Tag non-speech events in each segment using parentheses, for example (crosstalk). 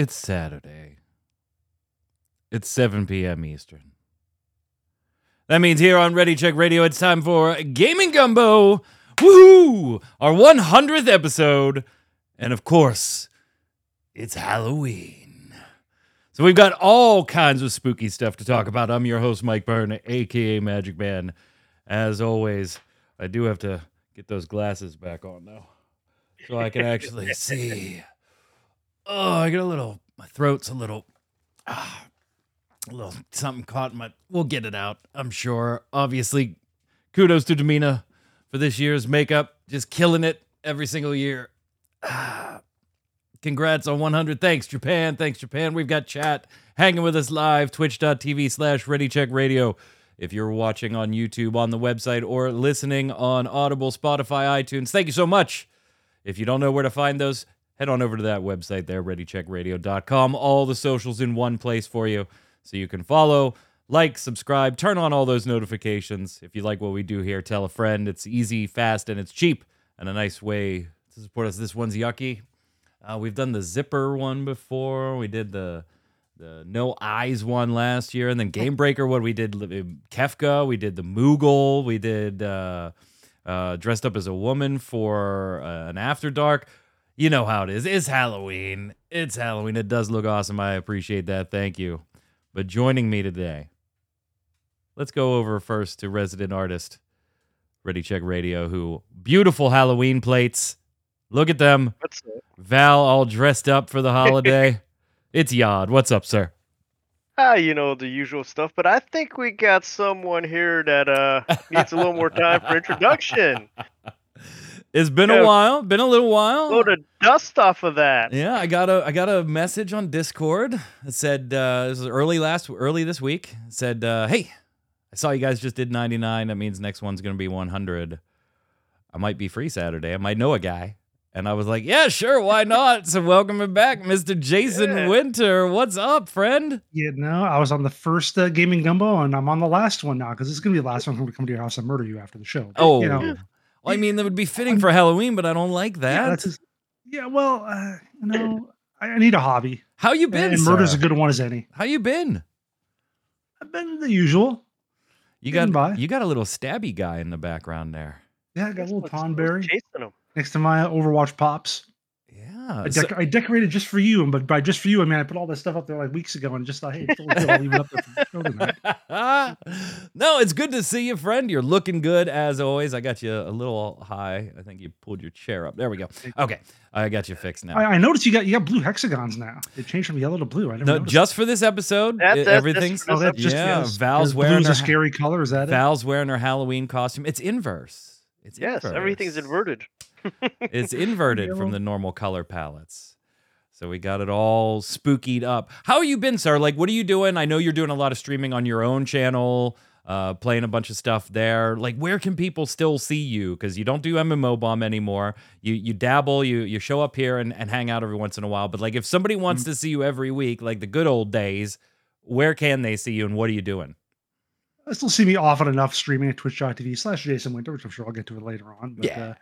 It's Saturday. It's 7 p.m. Eastern. That means here on Ready Check Radio, it's time for Gaming Gumbo. Woohoo! Our 100th episode. And of course, it's Halloween. So we've got all kinds of spooky stuff to talk about. I'm your host, Mike Byrne, aka Magic Man. As always, I do have to get those glasses back on now so I can actually (laughs) see. Oh, I get a little, my throat's a little, ah, a little something caught in my, we'll get it out, I'm sure. Obviously, kudos to Domina for this year's makeup, just killing it every single year. Ah, congrats on 100. Thanks, Japan. Thanks, Japan. We've got chat hanging with us live, twitch.tv slash readycheckradio. If you're watching on YouTube, on the website, or listening on Audible, Spotify, iTunes, thank you so much. If you don't know where to find those, head on over to that website there, readycheckradio.com. All the socials in one place for you so you can follow, like, subscribe, turn on all those notifications. If you like what we do here, tell a friend. It's easy, fast, and it's cheap and a nice way to support us. This one's yucky. Uh, we've done the zipper one before. We did the the no eyes one last year, and then Game Breaker. What we did, Kefka. We did the Moogle. We did uh, uh, dressed up as a woman for uh, an After Dark. You know how it is. It's Halloween. It's Halloween. It does look awesome. I appreciate that. Thank you. But joining me today, let's go over first to resident artist, Ready Check Radio, who beautiful Halloween plates. Look at them. Val all dressed up for the holiday. (laughs) it's Yod. What's up, sir? Ah, you know the usual stuff, but I think we got someone here that uh needs a little more time for introduction. (laughs) It's been a while. Been a little while. Blow the dust off of that. Yeah, I got a I got a message on Discord. It said uh, this was early last early this week. It said, uh, "Hey, I saw you guys just did 99. That means next one's gonna be 100. I might be free Saturday. I might know a guy." And I was like, "Yeah, sure, why not?" So welcome him back, Mr. Jason Yeah. Winter. What's up, friend? You know, I was on the first uh, gaming gumbo, and I'm on the last one now because it's gonna be the last one. I'm gonna come to your house and murder you after the show. But, Oh, you know, well, I mean that would be fitting for Halloween, but I don't like yeah, that. that's yeah. Well, uh, you know, I, I need a hobby, How you been? and murder's sir? a good one as any. How you been? I've been the usual. You Getting got by. you got a little stabby guy in the background there. Yeah, I got a little What's- what's Tonberry Chasing him. next to my Overwatch pops. Yeah. I, so- I decorated just for you, and but by just for you, I mean I put all this stuff up there like weeks ago, and just thought, hey, it's only good, I'll leave it up there for the show (laughs) no, it's good to see you, friend. You're looking good as always. I got you a little high. I think you pulled your chair up. There we go. Okay, I got you fixed now. I, I noticed you got you got blue hexagons now. They changed from yellow to blue. I never No, noticed. just for this episode, That- that- that's everything's for oh, that's just yeah. yes. Val's wearing blue's her, a scary color. Is that it? Val's wearing her Halloween costume. It's inverse. It's Yes, inverse. everything's inverted. It's inverted from the normal color palettes. So we got it all spookied up. How you been, sir? Like, what are you doing? I know you're doing a lot of streaming on your own channel, uh, playing a bunch of stuff there. Like, where can people still see you? Because you don't do MMOBomb anymore. You you dabble, you you show up here and, and hang out every once in a while. But like, if somebody wants to see you every week, like the good old days, where can they see you and what are you doing? I still see me often enough streaming at twitch.tv slash Jason Winter, which I'm sure I'll get to it later on. But Yeah. uh,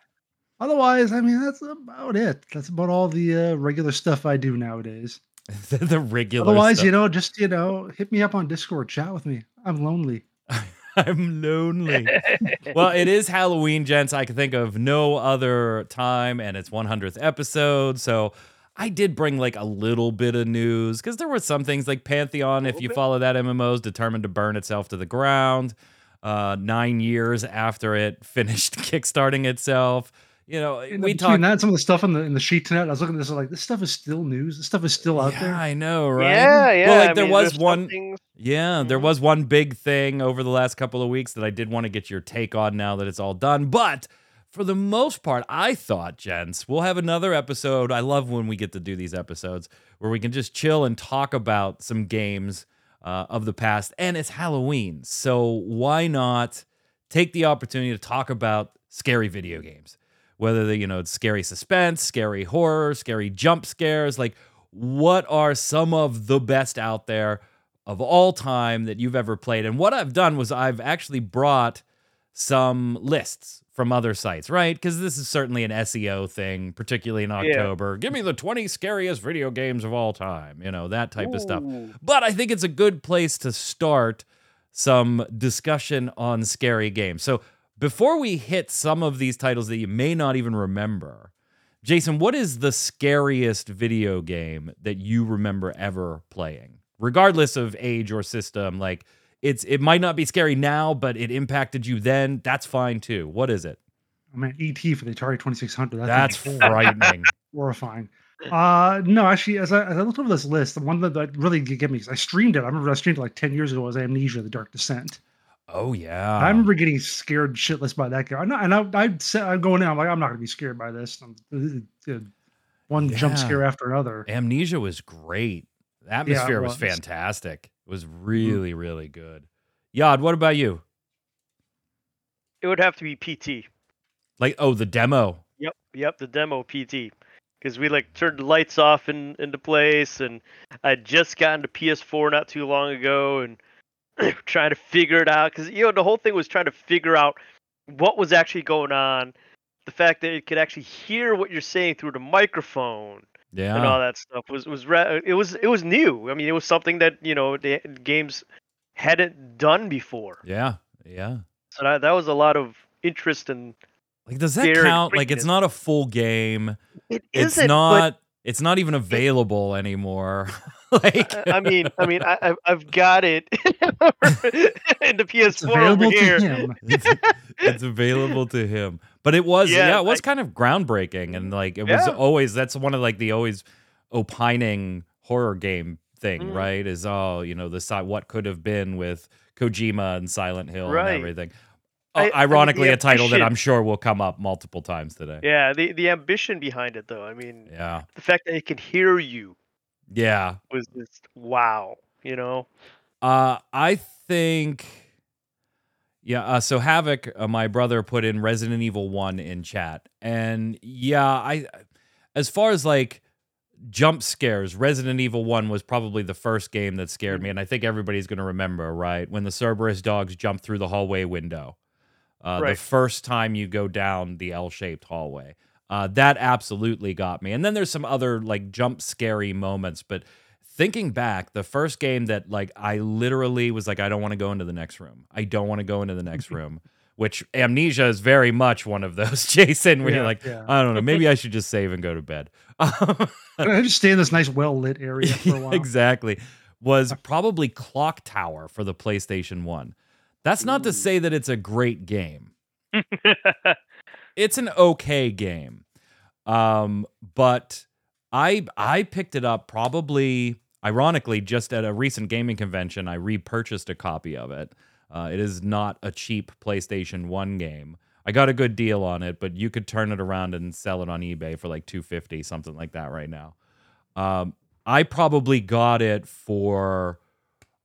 otherwise, I mean, that's about it. That's about all the uh, regular stuff I do nowadays. (laughs) the regular. otherwise, stuff. you know, just, you know, hit me up on Discord, chat with me. I'm lonely. (laughs) I'm lonely. (laughs) well, it is Halloween, gents. I can think of no other time, and it's 100th episode. So I did bring like a little bit of news because there were some things like Pantheon, if you bit. follow that MMO, is determined to burn itself to the ground uh, nine years after it finished kickstarting itself. You know, And we between talked. that, some of the stuff in the in the sheet tonight. I was looking at this, like, this stuff is still news. This stuff is still out yeah, there. I know, right? Yeah, yeah. Well, like I there mean, was one. things- Yeah, there Mhm. was one big thing over the last couple of weeks that I did want to get your take on now that it's all done. But for the most part, I thought, gents, we'll have another episode. I love when we get to do these episodes where we can just chill and talk about some games uh, of the past. And it's Halloween. So why not take the opportunity to talk about scary video games? Whether they, you know, it's scary suspense, scary horror, scary jump scares, like what are some of the best out there of all time that you've ever played? And what I've done was I've actually brought some lists from other sites, right? Because this is certainly an SEO thing, particularly in October. Give me the 20 scariest video games of all time, you know, that type of stuff. But I think it's a good place to start some discussion on scary games. So before we hit some of these titles that you may not even remember, Jason, what is the scariest video game that you remember ever playing? Regardless of age or system, like it's it might not be scary now, but it impacted you then. That's fine too. What is it? I mean, ET for the Atari 2600. That's is frightening. (laughs) horrifying. Uh, no, actually, as I, as I looked over this list, the one that, that really did get me, I streamed it. I remember I streamed it like 10 years ago, was Amnesia, The Dark Descent. Oh yeah. I remember getting scared shitless by that game. I know, and I, I said, I'm going in, I'm like, I'm not going to be scared by this. I'm, uh, uh, one jump scare after another. Amnesia was great. The atmosphere was. was. Mm. fantastic. It was really, really good. Yad, what about you? It would have to be PT. Like, oh, the demo. Yep, yep, the demo PT. Because we like turned the lights off in into place, and I just gotten to PS4 not too long ago, and (coughs) trying to figure it out. Because you know the whole thing was trying to figure out what was actually going on. The fact that it could actually hear what you're saying through the microphone and all that stuff was was re- it was it was new. I mean, it was something that you know the games hadn't done before. Yeah. Yeah. So that, that was a lot of interest and Like, does that Scary count? Like, it's not a full game. it It's isn't, but not. It's not even available anymore. (laughs) (laughs) like, I I mean, I mean, I, I've, I've got it (laughs) in the PS4 over available to here. him. (laughs) it's, it's available to him. But it was, yeah, Yeah, it was like- kind of groundbreaking, and like it was always that's one of like the always opining horror game thing, Mhm. right? Is oh, you know, the si- what could have been with Kojima and Silent Hill Right. and everything. I- I Uh, mean, ironically, a title that I'm sure will come up multiple times today. Yeah, the the ambition behind it, though. I mean, Yeah, the fact that it can hear you yeah. was just wow. You know, Uh, I think, yeah. Uh, so Havoc, uh, my brother, put in Resident Evil One in chat, and yeah, I, as far as like jump scares, Resident Evil One was probably the first game that scared me, and I think everybody's gonna remember, right, when the Cerberus dogs jump through the hallway window, uh, the first time you go down the L-shaped hallway. Uh, that absolutely got me. And then there's some other like jump scary moments, but thinking back, the first game that like I literally was like, I don't want to go into the next room. I don't want to go into the next (laughs) room. Which amnesia is very much one of those, (laughs) Jason, where you're like, yeah. I don't know, maybe (laughs) I should just save and go to bed. I just stay in this nice, well lit area for a while. exactly. Was probably Clock Tower for the PlayStation 1. That's not to say that it's a great game. It's an okay game. Um, but I I picked it up probably ironically just at a recent gaming convention. I repurchased a copy of it. Uh, it is not a cheap PlayStation 1 game. I got a good deal on it, but you could turn it around and sell it on eBay for like 250 something like that right now. Um, I probably got it for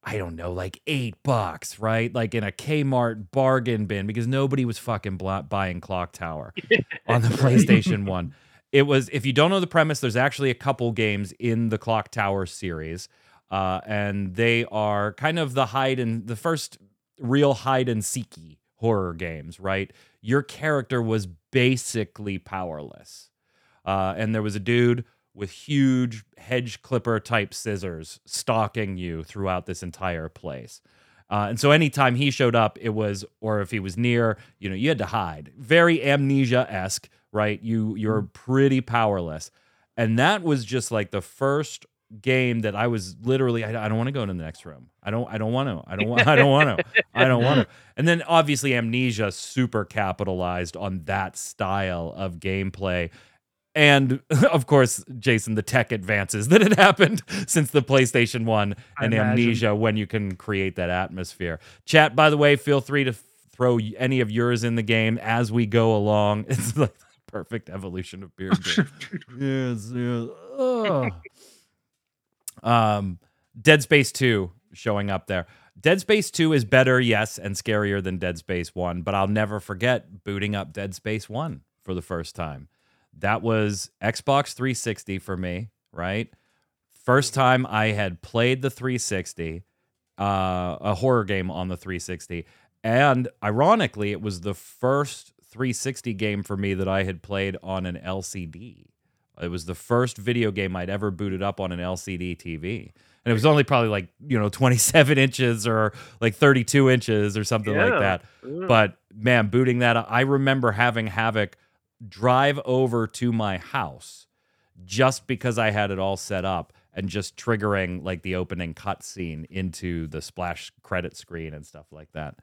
I don't know, like eight bucks, right? Like in a Kmart bargain bin because nobody was fucking buying Clock Tower (laughs) on the PlayStation 1. It was, if you don't know the premise, there's actually a couple games in the Clock Tower series. Uh, and they are kind of the hide and the first real hide and seeky horror games, right? Your character was basically powerless. Uh, and there was a dude with huge hedge clipper type scissors stalking you throughout this entire place. Uh, and so anytime he showed up, it was, or if he was near, you know, you had to hide. Very amnesia esque, right? You you're pretty powerless, and that was just like the first game that I was literally. I, I don't want to go into the next room. I don't. I don't want to. I don't want. I don't want to. (laughs) I don't want to. And then obviously amnesia super capitalized on that style of gameplay and (laughs) of course, Jason, the tech advances that had happened (laughs) since the PlayStation 1 I and imagine. Amnesia when you can create that atmosphere. Chat, by the way, feel free to throw any of yours in the game as we go along. (laughs) It's like the perfect evolution of beard. game. yes, yes. Um, Dead Space 2 showing up there. Dead Space 2 is better, yes, and scarier than Dead Space 1, but I'll never forget booting up Dead Space 1 for the first time. That was Xbox 360 for me, right? First time I had played the 360, uh, a horror game on the 360. And ironically, it was the first 360 game for me that I had played on an LCD. It was the first video game I'd ever booted up on an LCD TV. And it was only probably like, you know, 27 inches or like 32 inches or something like that. Mm. But man, booting that I remember having Havoc drive over to my house just because I had it all set up and just triggering like the opening cutscene into the splash credit screen and stuff like that.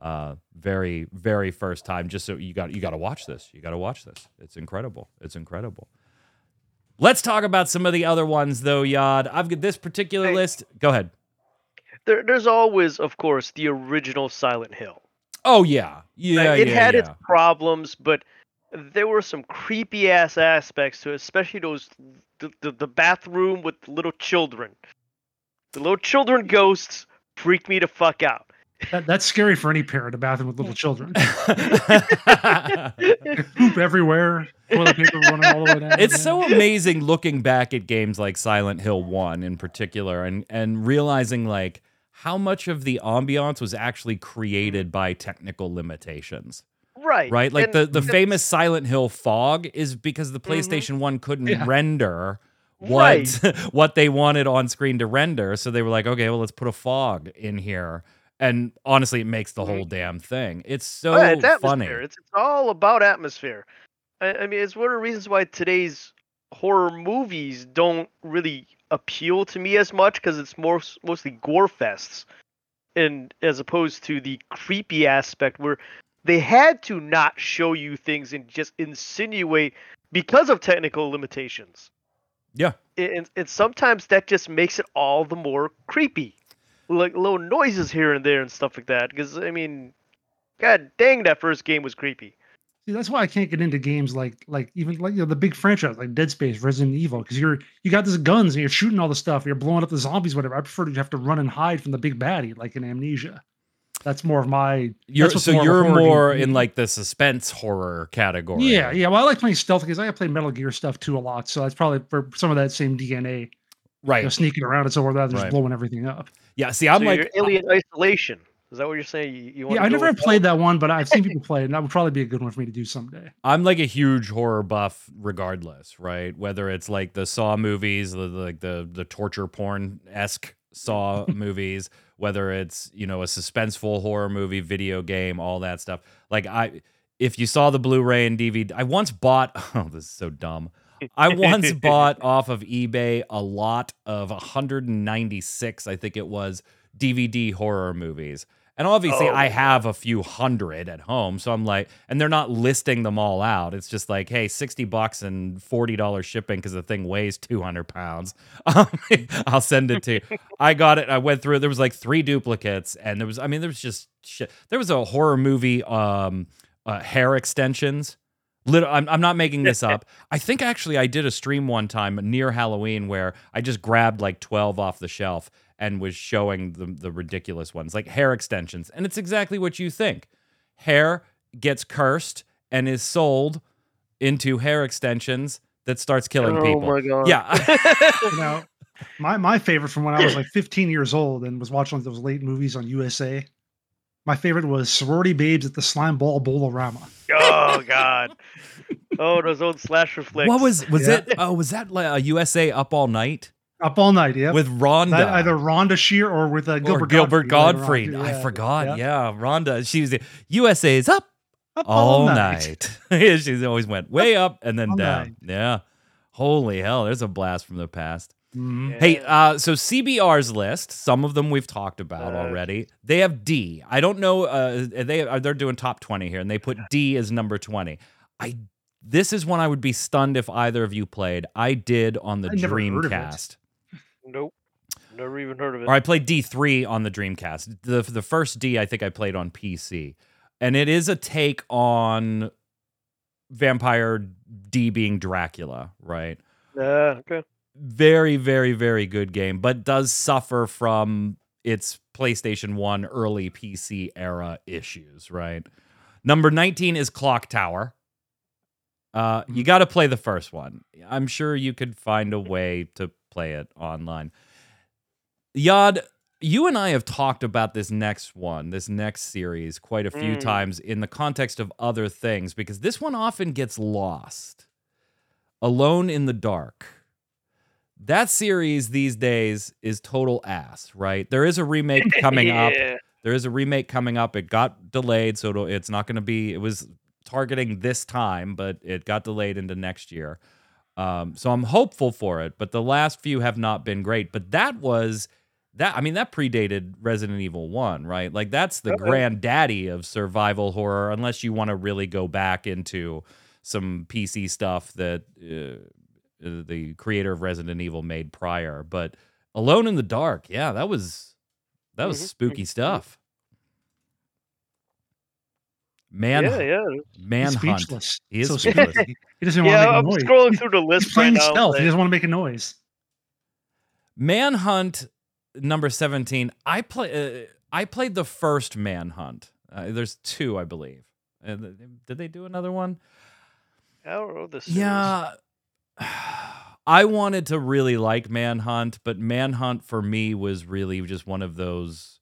Uh, very, very first time. Just so you got you got to watch this. You got to watch this. It's incredible. It's incredible. Let's talk about some of the other ones though, Yad. I've got this particular Hey. list. Go ahead. There, there's always, of course, the original Silent Hill. Oh yeah, yeah. it yeah, had yeah. its problems, but there were some creepy ass aspects to it, especially those the, the, the bathroom with the little children. The little children ghosts freak me the fuck out. That, that's scary for any parent, a bathroom with little children. (laughs) Poop everywhere, toilet paper running all the way down. it's yeah. so amazing looking back at games like Silent Hill 1 in particular and and realizing like how much of the ambiance was actually created by technical limitations. Right. Right? Like and the, the famous Silent Hill fog is because the Mhm. PlayStation 1 couldn't Yeah. render Right. what (laughs) what they wanted on screen to render. So they were like, okay, well let's put a fog in here. And honestly, it makes the Mhm. whole damn thing. It's so Oh, yeah, it's funny. It's, it's all about atmosphere. I, I mean, it's one of the reasons why today's horror movies don't really appeal to me as much because it's more mostly gore fests, and as opposed to the creepy aspect where they had to not show you things and just insinuate because of technical limitations. Yeah. And, and sometimes that just makes it all the more creepy, like little noises here and there and stuff like that. Because I mean, God dang, that first game was creepy. See, that's why I can't get into games like like even like you know the big franchise like Dead Space, Resident Evil, because you're you got these guns and you're shooting all the stuff, you're blowing up the zombies, whatever. I prefer to have to run and hide from the big baddie, like in Amnesia. That's more of my. You're, so more you're horror game more in like the suspense horror category. Yeah, yeah. Well, I like playing stealth because I play Metal Gear stuff too a lot, so that's probably for some of that same DNA. Right. You know, sneaking around and so rather than Right. just blowing everything up. Yeah. See, I'm so like, you're Alien Isolation. Is that what you're saying? You, you Yeah, wanna I never with have played that one, but I've seen (laughs) people play it, and that would probably be a good one for me to do someday. I'm like a huge horror buff, regardless, right? Whether it's like the Saw movies, the like the the torture porn esque Saw (laughs) movies, whether it's you know a suspenseful horror movie, video game, all that stuff. Like I, if you saw the Blu-ray and DVD, I once bought. (laughs) Oh, this is so dumb. I once (laughs) bought off of eBay a lot of 196, I think it was, DVD horror movies. And obviously, Oh, I have a few hundred at home. So I'm like, and they're not listing them all out. It's just like, hey, 60 bucks and $40 shipping because the thing weighs 200 pounds. (laughs) Um, I'll send it to you. (laughs) I got it. I went through it. There was like three duplicates. And there was, I mean, there was just shit. There was a horror movie, um, uh, hair extensions. Lit- I'm, I'm not making this up. (laughs) I think actually I did a stream one time near Halloween where I just grabbed like 12 off the shelf and was showing the, the ridiculous ones, like hair extensions. And it's exactly what you think. Hair gets cursed and is sold into hair extensions that starts killing oh people. my god. Yeah. (laughs) You know, my my favorite from when I was like 15 years old and was watching those late movies on USA. My favorite was Sorority Babes at the Slimeball Bowl-O-Rama. oh (laughs) god. Oh, those old slasher flicks. what was was Yeah. it? Oh, was that like a USA Up All Night Up all night, yeah. with Rhonda? That- either Rhonda Shear or with uh, Gilbert or Gilbert Gottfried. Gottfried. later on, too. I forgot. yeah. Yeah. Rhonda. She was the USA's up Up all night. yeah, (laughs) (laughs) she's always went way up and then all down. night. Yeah. Holy hell, there's a blast from the past. Mhm. Hey, uh, so CBR's list, some of them we've talked about Uh, already. They have D. I don't know. Uh, they are they're doing top twenty here, and they put D as number twenty. I This is one I would be stunned if either of you played. I did on the I never heard of it. Dreamcast. Nope. Never even heard of it. Or I played D3 on the Dreamcast. The the first D I think I played on PC. And it is a take on Vampire D being Dracula, right? Yeah, okay. Very, very, very good game, but does suffer from its PlayStation 1 early PC era issues, right? Number 19 is Clock Tower. Uh, you got to play the first one. I'm sure you could find a way to play it online. Yad, you and I have talked about this next one, this next series, quite a few Mm. times in the context of other things because this one often gets lost. Alone in the Dark. That series these days is total ass, right? There is a remake (laughs) coming up. There is a remake coming up. It got delayed, so it's not going to be. It was targeting this time, but it got delayed into next year. Um, so I'm hopeful for it. But the last few have not been great. But that was that. I mean, that predated Resident Evil One, right? Like that's the Okay. granddaddy of survival horror. Unless you want to really go back into some PC stuff that uh, uh, the creator of Resident Evil made prior. But Alone in the Dark, yeah, that was that was Mhm, spooky stuff. Man, yeah, yeah. He's manhunt. speechless. He is So speechless. (laughs) He doesn't Yeah, want I'm to make a noise. scrolling through the list He's playing right now. stealth. He doesn't want to make a noise. Manhunt number 17. I play uh, I played the first Manhunt. Uh, there's two, I believe. Uh, did they do another one? I don't know this. Yeah. (sighs) I wanted to really like Manhunt, but Manhunt for me was really just one of those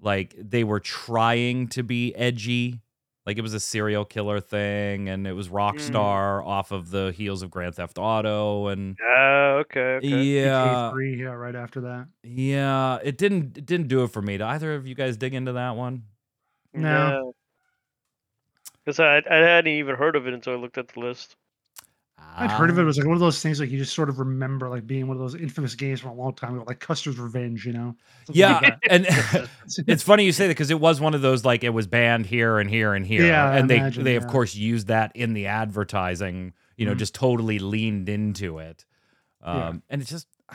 like they were trying to be edgy. Like it was a serial killer thing and it was Rockstar off of the heels of Grand Theft Auto and Ah, okay, okay. yeah. Three, yeah, right after that. Yeah, it didn't it didn't do it for me. Did either of you guys dig into that one? No. Because I, I hadn't even heard of it until I looked at the list. I'd heard of it. It Ah. was like one of those things like you just sort of remember like being one of those infamous games from a long time ago, like Custer's Revenge, you know? Something Yeah, like and (laughs) (laughs) it's funny you say that because it was one of those like it was banned here and here and here, Yeah, I and they imagine, they of course used that in the advertising. You know, Mhm. just totally leaned into it, um, Yeah. and it's just. (sighs)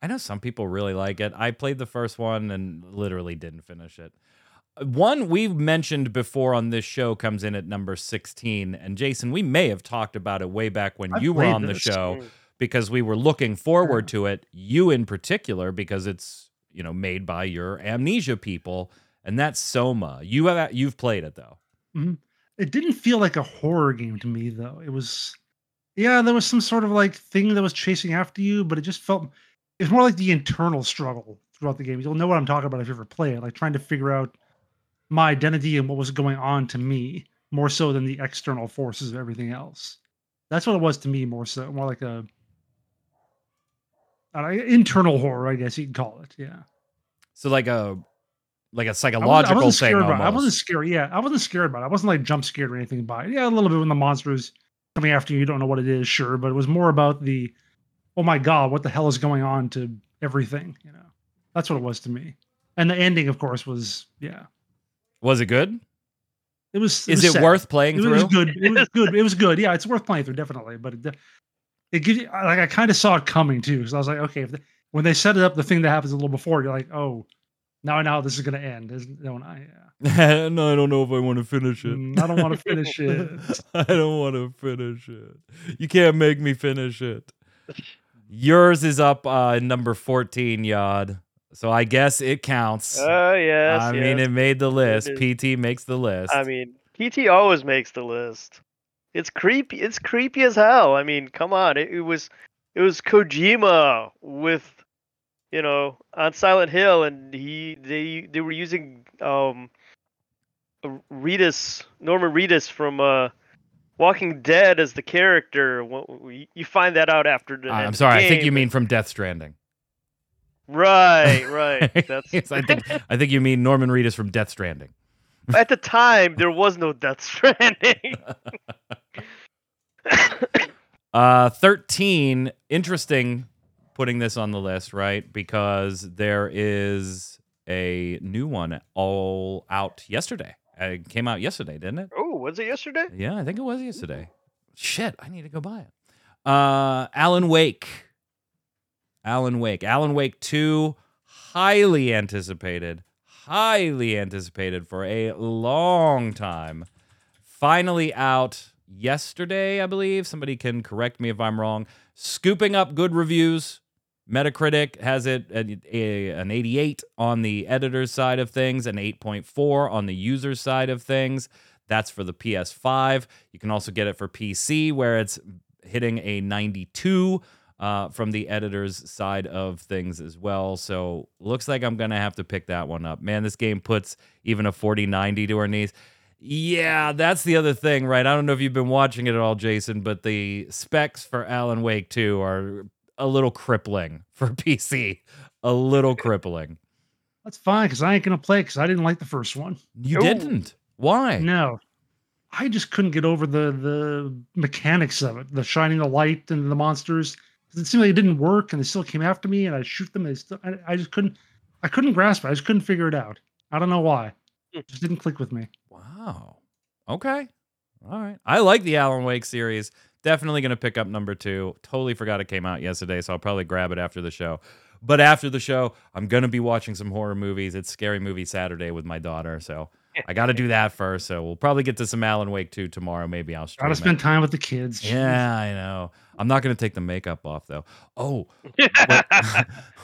I know some people really like it. I played the first one and literally didn't finish it. One we've mentioned before on this show comes in at number 16. And Jason, we may have talked about it way back when I've you were on the show Mm. because we were looking forward to it, you in particular, because it's, you know, made by your amnesia people, and that's Soma. You have you've played it though. it didn't feel like a horror game to me though. It was yeah, there was some sort of like thing that was chasing after you, but it just felt it's more like the internal struggle throughout the game. You'll know what I'm talking about if you ever play it, like trying to figure out my identity and what was going on to me, more so than the external forces of everything else. That's what it was to me, more so, more like a know, internal horror, I guess you can call it. Yeah. So like a like a I wasn't- psychological I wasn't thing scared about it. I wasn't scared. Yeah, I wasn't scared about it. I wasn't like jump scared or anything by it. Yeah, a little bit when the monster is coming after you, you don't know what it is, sure, but it was more about the, oh my god, what the hell is going on to everything? You know, that's what it was to me. And the ending, of course, was yeah, Was it good? it was. Is was it sad. worth playing through? It through? was good. It was (laughs) good. It was good. Yeah, it's worth playing through definitely. But it, it gives you like I kind of saw it coming too, because I was like, okay, if the, when they set it up, the thing that happens a little before, you're like, oh, now I know how this is going to end. Don't I? Yeah. (laughs) no, I don't know if I want to finish it. Mm, I don't want to finish (laughs) it. I don't want to finish it. You can't make me finish it. Yours is up uh number 14, Yod. So I guess it counts. Oh yes. I mean, it made the list. PT makes the list. I mean, PT always makes the list. It's creepy. It's creepy as hell. I mean, come on. It, it was, it was Kojima with, you know, on Silent Hill, and he they they were using um, Reedus Norman Reedus from uh, Walking Dead as the character. You find that out after the. Uh, I'm of the sorry. I think you mean from Death Stranding. Right, (laughs) right. That's Yes, I think I think you mean Norman Reedus from Death Stranding. at the time there was no Death Stranding. (laughs) Uh, 13. Interesting putting this on the list, right? Because there is a new one all out yesterday. It came out yesterday, didn't it? oh, was it yesterday? Yeah, I think it was yesterday. shit, I need to go buy it. Uh, Alan Wake. Alan Wake. Alan Wake 2, highly anticipated, highly anticipated for a long time. Finally out yesterday, I believe. Somebody can correct me if I'm wrong. Scooping up good reviews. Metacritic has it an 88 on the editor's side of things, an 8.4 on the user's side of things. That's for the PS5. You can also get it for PC, where it's hitting a 92 uh, from the editor's side of things as well. So looks like I'm gonna have to pick that one up. Man, this game puts even a 4090 to our knees. Yeah, that's the other thing, right? I don't know if you've been watching it at all, Jason, but the specs for Alan Wake 2 are a little crippling (laughs) for PC. A little crippling. That's fine because I ain't gonna play because I didn't like the first one. You Ooh. didn't. Why? No, I just couldn't get over the the mechanics of it, the shining a light and the monsters. 'Cause It seemed like it didn't work, and they still came after me, and I shoot them. And they still, I, I just couldn't, I couldn't grasp it. I just couldn't figure it out. I don't know why. Hmm. It just didn't click with me. Wow. Okay. All right. I like the Alan Wake series. Definitely going to pick up number two. Totally forgot it came out yesterday, so I'll probably grab it after the show. But after the show, I'm going to be watching some horror movies. It's Scary Movie Saturday with my daughter, so I got to do that first. So we'll probably get to some Alan Wake 2 tomorrow. Maybe I'll stream Gotta it. spend time with the kids. Yeah, I know. I'm not going to take the makeup off though. Oh,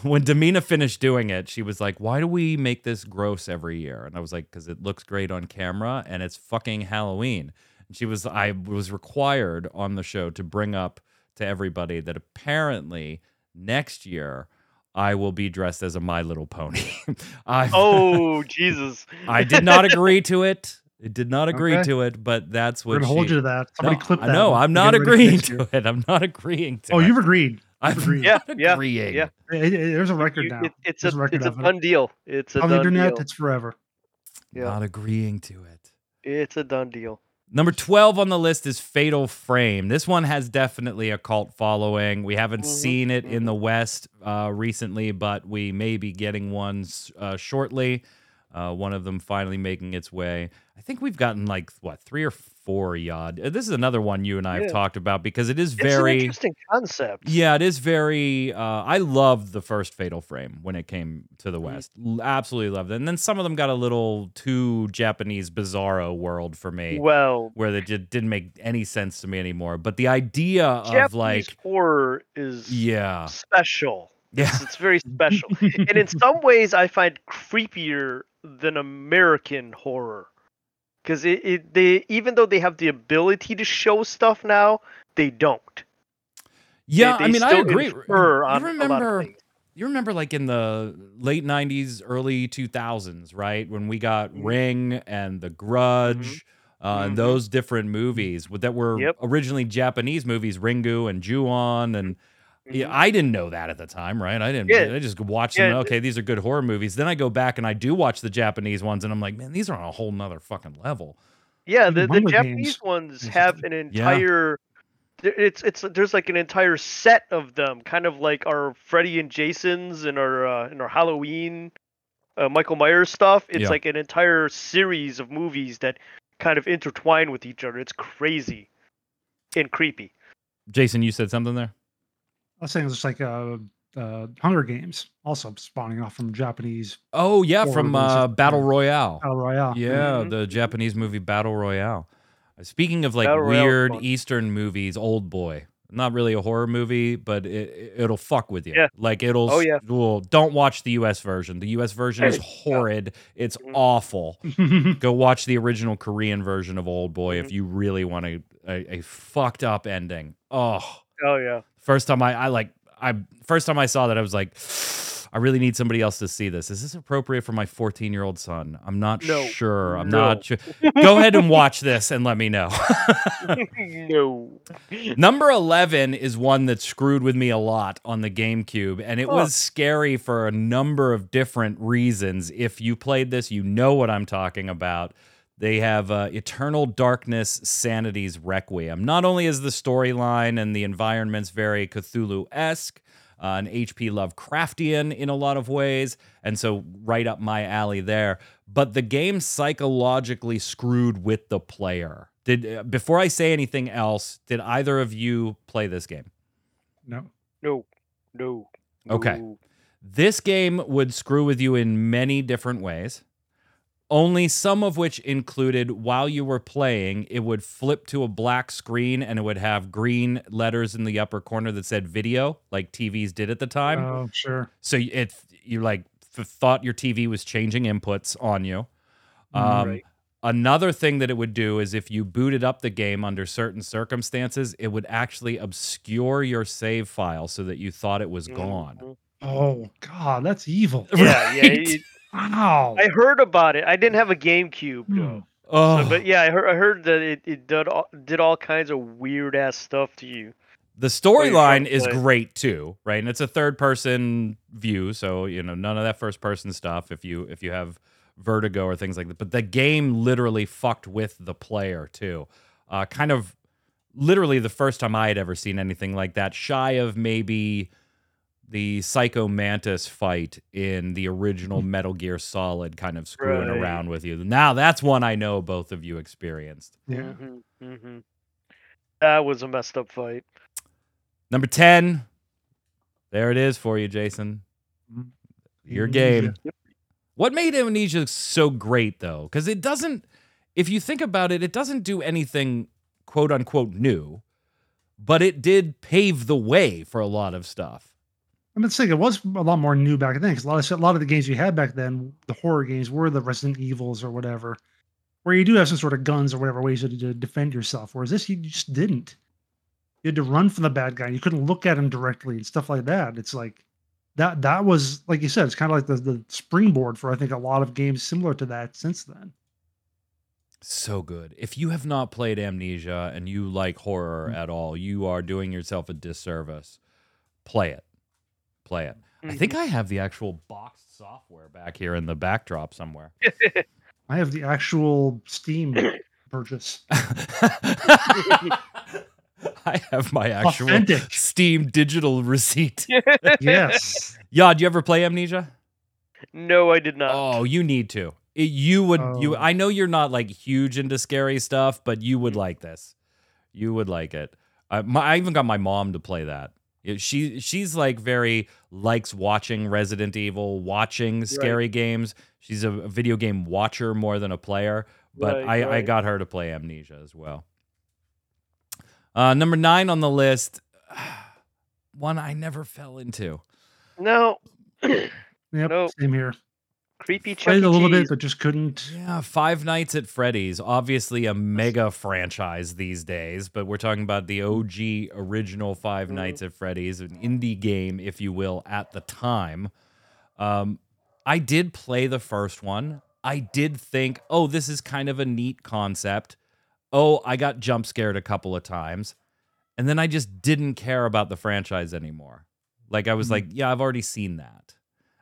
when (laughs) (laughs) Demina finished doing it, she was like, "Why do we make this gross every year?" And I was like, "Cuz it looks great on camera and it's fucking Halloween." And she was I was required on the show to bring up to everybody that apparently next year I will be dressed as a My Little Pony. (laughs) I oh Jesus! I did not agree to it. It did not agree Okay. to it, but that's what. We're what gonna hold you to that. Somebody no, clip I that. know. and I'm not getting ready for agreeing next year. to it. I'm not agreeing to it. Oh, (laughs) it. you've agreed. I'm agreed. Yeah, yeah, agreeing. yeah. It- it- there's a record You- now. it- it's There's a a record it's a of it. done deal. It's a On the internet, deal. it's forever. Yeah. Not agreeing to it. It's a done deal. Number 12 on the list is Fatal Frame. This one has definitely a cult following. We haven't Mhm, seen it in the West uh, recently, but we may be getting one uh, shortly. Uh, one of them finally making its way. I think we've gotten like, what, three or four Yod. Uh, This is another one you and I have talked about because it is It's an very. interesting concept. Yeah, it is very. Uh, I loved the first Fatal Frame when it came to the Mm-hmm. West. Absolutely loved it. And then some of them got a little too Japanese bizarro world for me, Well, where they just didn't make any sense to me anymore. But the idea Japanese of like, horror is yeah, special. Yeah, It's, it's very special, (laughs) and in some ways, I find creepier than American horror. Because it, it, they even though they have the ability to show stuff now, they don't. yeah. They- I they mean, I agree. You on a lot of remember? You remember like in the late 90s, early 2000s, right? When we got Mhm. Ring and The Grudge uh, Mhm. and those different movies that were Yep. originally Japanese movies, Ringu and Ju-on. And yeah, Mhm. I didn't know that at the time, right? I didn't, Yeah. I just watched them. Okay, these are good horror movies. Then I go back and I do watch the Japanese ones and I'm like, man, these are on a whole nother fucking level. Yeah, the, the Japanese Games, ones have an entire. there- It's it's there's like an entire set of them, kind of like our Freddy and Jason's and our uh, and our Halloween, uh, Michael Myers stuff. It's Yeah. like an entire series of movies that kind of intertwine with each other. It's crazy and creepy. Jason, you said something there? I was saying it's just like uh, uh, Hunger Games, also spawning off from Japanese Oh, yeah, from uh. Battle Royale. Battle Royale. Yeah, Mhm. the Japanese movie Battle Royale. Uh, Speaking of like Battle weird fun. Eastern movies, Old Boy. Not really a horror movie, but it, it'll fuck with you. Yeah. Like it'll. Oh, yeah. Well, don't watch the U.S. version. The U.S. version is (laughs) Yeah. horrid. It's Mhm. awful. Mm-hmm. (laughs) Go watch the original Korean version of Old Boy if Mhm. you really want a, a a fucked up ending. Oh, Oh yeah. first time I I like I first time I saw that I was like. I really need somebody else to see this. Is this appropriate for my 14 year old son? I'm not No. sure. I'm No. not sure. Go ahead and watch this and let me know. (laughs) no. Number 11 is one that screwed with me a lot on the GameCube, and it Huh. was scary for a number of different reasons. If you played this, you know what I'm talking about. They have uh, Eternal Darkness Sanity's Requiem. Not only is the storyline and the environments very Cthulhu esque, uh, an HP Lovecraftian in a lot of ways, and so right up my alley there. But the game psychologically screwed with the player Did uh, before I say anything else, did either of you play this game? No. No, no. Okay. This game would screw with you in many different ways. Only some of which included while you were playing, it would flip to a black screen and it would have green letters in the upper corner that said video, like TVs did at the time. Oh, sure. so it you like f- thought your TV was changing inputs on you. Mm, Um, right. Another thing that it would do is if you booted up the game under certain circumstances, it would actually obscure your save file so that you thought it was gone. Mhm. Oh God, that's evil. Yeah, yeah. (laughs) Right? it- Wow. I heard about it. I didn't have a GameCube Hmm. though. Oh, So, but yeah, I heard, I heard that it, it did all, did all kinds of weird ass stuff to you. the storyline is great too, right? And it's a third person view, so you know none of that first person stuff. If you if you have vertigo or things like that, but the game literally fucked with the player too. Uh, kind of literally the first time I had ever seen anything like that, shy of maybe the Psycho Mantis fight in the original (laughs) Metal Gear Solid, kind of screwing Right. around with you. Now that's one I know both of you experienced. yeah. hmm hmm That was a messed up fight. Number ten, there it is for you, Jason. Mhm. Your Amnesia. game. What made Amnesia so great though? Because it doesn't, if you think about it, it doesn't do anything quote unquote new, but it did pave the way for a lot of stuff. I mean, like it was a lot more new back then because a lot of a lot of the games you had back then, the horror games, were the Resident Evils or whatever, where you do have some sort of guns or whatever ways to, to defend yourself. Whereas this, you just didn't. You had to run from the bad guy. You couldn't look at him directly and stuff like that. It's like that. That was like you said. It's kind of like the the springboard for I think a lot of games similar to that since then. So good. If you have not played Amnesia and you like horror Mm. at all, you are doing yourself a disservice. Play it. Play it. I Mm-hmm. think I have the actual boxed software back here in the backdrop somewhere. (laughs) I have the actual Steam (coughs) purchase. (laughs) (laughs) I have my actual Authentic. Steam digital receipt. Yes. Yod, you ever play Amnesia? no, I did not. Oh, you need to. It- you would. You. Oh. I know you're not like huge into scary stuff, but you would like this. You would like it. I, my, I even got my mom to play that. It- She she's like very likes watching Resident Evil, watching scary games. She's a, a video game watcher more than a player. But Right, I, I got her to play Amnesia as well. Uh, number nine on the list, (sighs) one I never fell into. No. Yep. Nope. Same here. Creepy Chuck Played E. a little bit, but just couldn't. Yeah, Five Nights at Freddy's, obviously a mega franchise these days, but we're talking about the OG original Five Mhm. Nights at Freddy's, an indie game, if you will, at the time. Um, I did play the first one. I did think, oh, this is kind of a neat concept. Oh, I got jump scared a couple of times. And then I just didn't care about the franchise anymore. Like, I was Mhm. like, yeah, I've already seen that.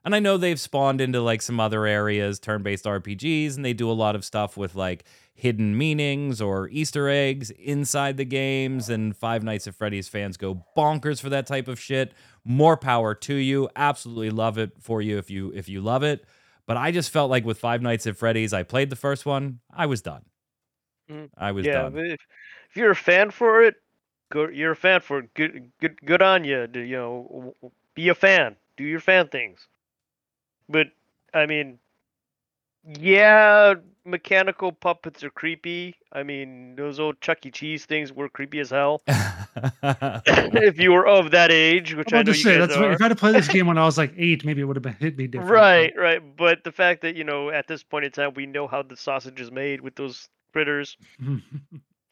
And I know they've spawned into like some other areas, turn based RPGs, and they do a lot of stuff with like hidden meanings or Easter eggs inside the games. And Five Nights at Freddy's fans go bonkers for that type of shit. More power to you. Absolutely love it for you if you if you love it. But I just felt like with Five Nights at Freddy's, I played the first one, I was done. Mm. I was yeah, done. if, if you're a fan for it, go. You're a fan for it. Good, good, good on you. You know, be a fan. Do your fan things. But I mean, yeah, mechanical puppets are creepy. I mean, those old Chuck E. Cheese things were creepy as hell. (laughs) if you were of that age, which I'm I about know to you say guys that's what, are. if I had to play this game when I was like eight, maybe it would have been hit me different. Right, right. But the fact that, you know, at this point in time, we know how the sausage is made with those critters. (laughs)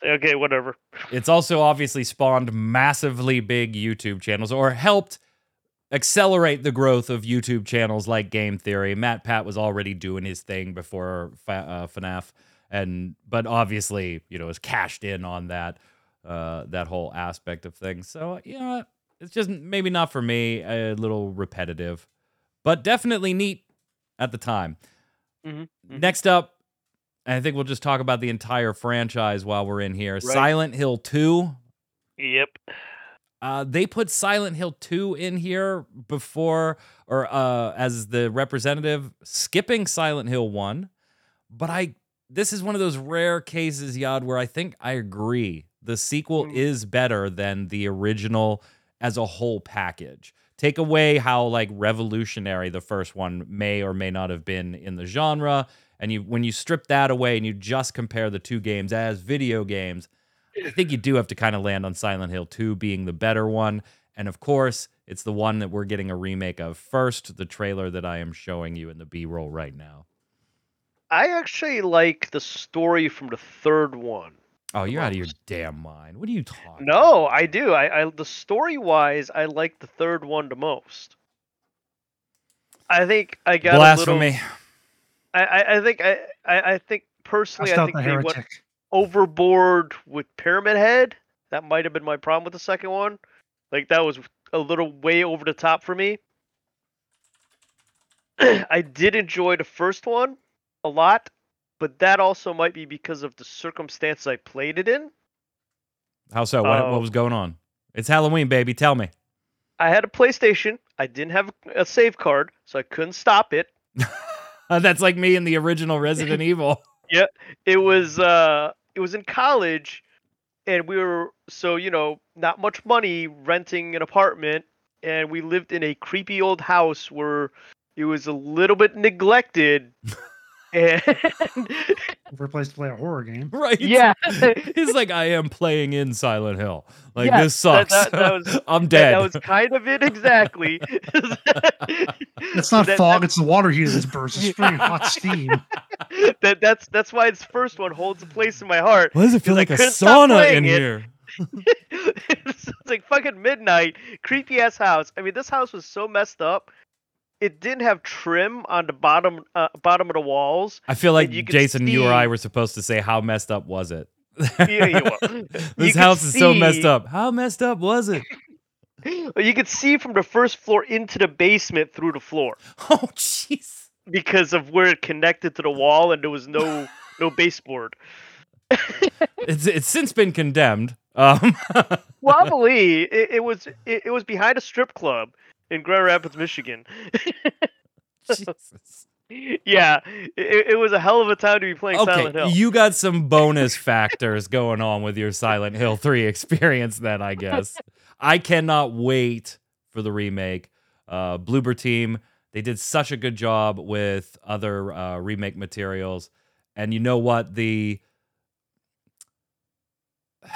Okay, whatever. it's also obviously spawned massively big YouTube channels or helped accelerate the growth of YouTube channels like Game Theory. MatPat was already doing his thing before uh, FNAF, and but obviously you know has cashed in on that uh, that whole aspect of things. So you know it's just maybe not for me, a little repetitive, but definitely neat at the time. Mhm, mhm. Next up. I think we'll just talk about the entire franchise while we're in here. Silent Hill 2. Yep. Uh, they put Silent Hill 2 in here before or uh, as the representative, skipping Silent Hill 1. But I this is one of those rare cases, Yad, where I think I agree. The sequel Mm. is better than the original as a whole package. Take away how like revolutionary the first one may or may not have been in the genre, and you when you strip that away and you just compare the two games as video games, I think you do have to kind of land on Silent Hill 2 being the better one. And of course, it's the one that we're getting a remake of first, the trailer that I am showing you in the B roll right now. I actually like the story from the third one. Oh, you're out of your damn mind. What are you talking No, about? I do. I, I the story wise, I like the third one the most. I think I got a Blasphemy. little. I, I, I think I, I, I think personally, I think the they went heretic. Overboard with Pyramid Head. That might have been my problem with the second one. Like that was a little way over the top for me. (clears throat) I did enjoy the first one a lot, but that also might be because of the circumstance I played it in. How so? What, Oh. what was going on? It's Halloween, baby. Tell me. I had a PlayStation. I didn't have a save card, so I couldn't stop it. (laughs) That's like me in the original Resident (laughs) Evil. Yeah, it was uh it was in college and we were so, you know, not much money renting an apartment and we lived in a creepy old house where it was a little bit neglected (laughs) and For a place to play a horror game. (laughs) Right? Yeah. (laughs) He's like, I am playing in Silent Hill. Like, Yes, this sucks. that- that was- (laughs) I'm dead. that was kind of it exactly. It's not That- fog, it's the water heater that's burst. It's spraying hot steam. that that's that's why its first one holds a place in my heart. Why does it feel like a sauna playing in it. here? it's like fucking midnight, creepy ass house. I mean, this house was so messed up. It didn't have trim on the bottom uh, bottom of the walls. I feel like you Jason, you or I were supposed to say, How messed up was it? Yeah, you. (laughs) (laughs) You this could house is so messed up. How messed up was it? (laughs) You could see from the first floor into the basement through the floor Oh, jeez. because of where it connected to the wall, and there was no no baseboard. It's it's since been condemned. Um, Probably it, it was it, it was behind a strip club in Grand Rapids, Michigan. (laughs) Jesus. yeah, it, it was a hell of a time to be playing Silent Hill. you got some bonus factors going on with your Silent Hill 3 experience then, I guess. I cannot wait for the remake. Uh Bloober team, they did such a good job with other uh remake materials. And you know what? The (sighs)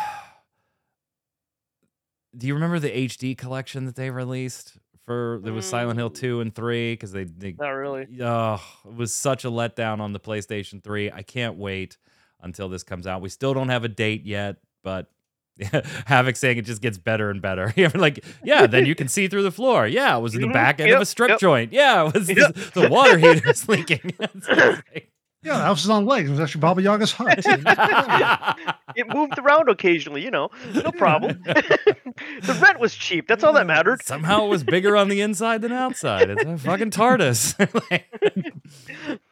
Do you remember the HD collection that they released for there was Silent Hill Mm. 2 and 3 cuz they they Not really. Oh, it was such a letdown on the PlayStation 3. I can't wait until this comes out. We still don't have a date yet, but (laughs) Havoc saying it just gets better and better. (laughs) Like, yeah, then you can see through the floor. Yeah, it was in the Mhm. back end of a strip yep. joint. Yeah, it was Yep. (laughs) the water heater's leaking. It's like- Yeah, the house is on legs. It was actually Baba Yaga's hut. (laughs) (laughs) It moved around occasionally, you know, no problem. (laughs) the rent was cheap. That's all that mattered. Somehow it was bigger on the inside than outside. It's a fucking TARDIS.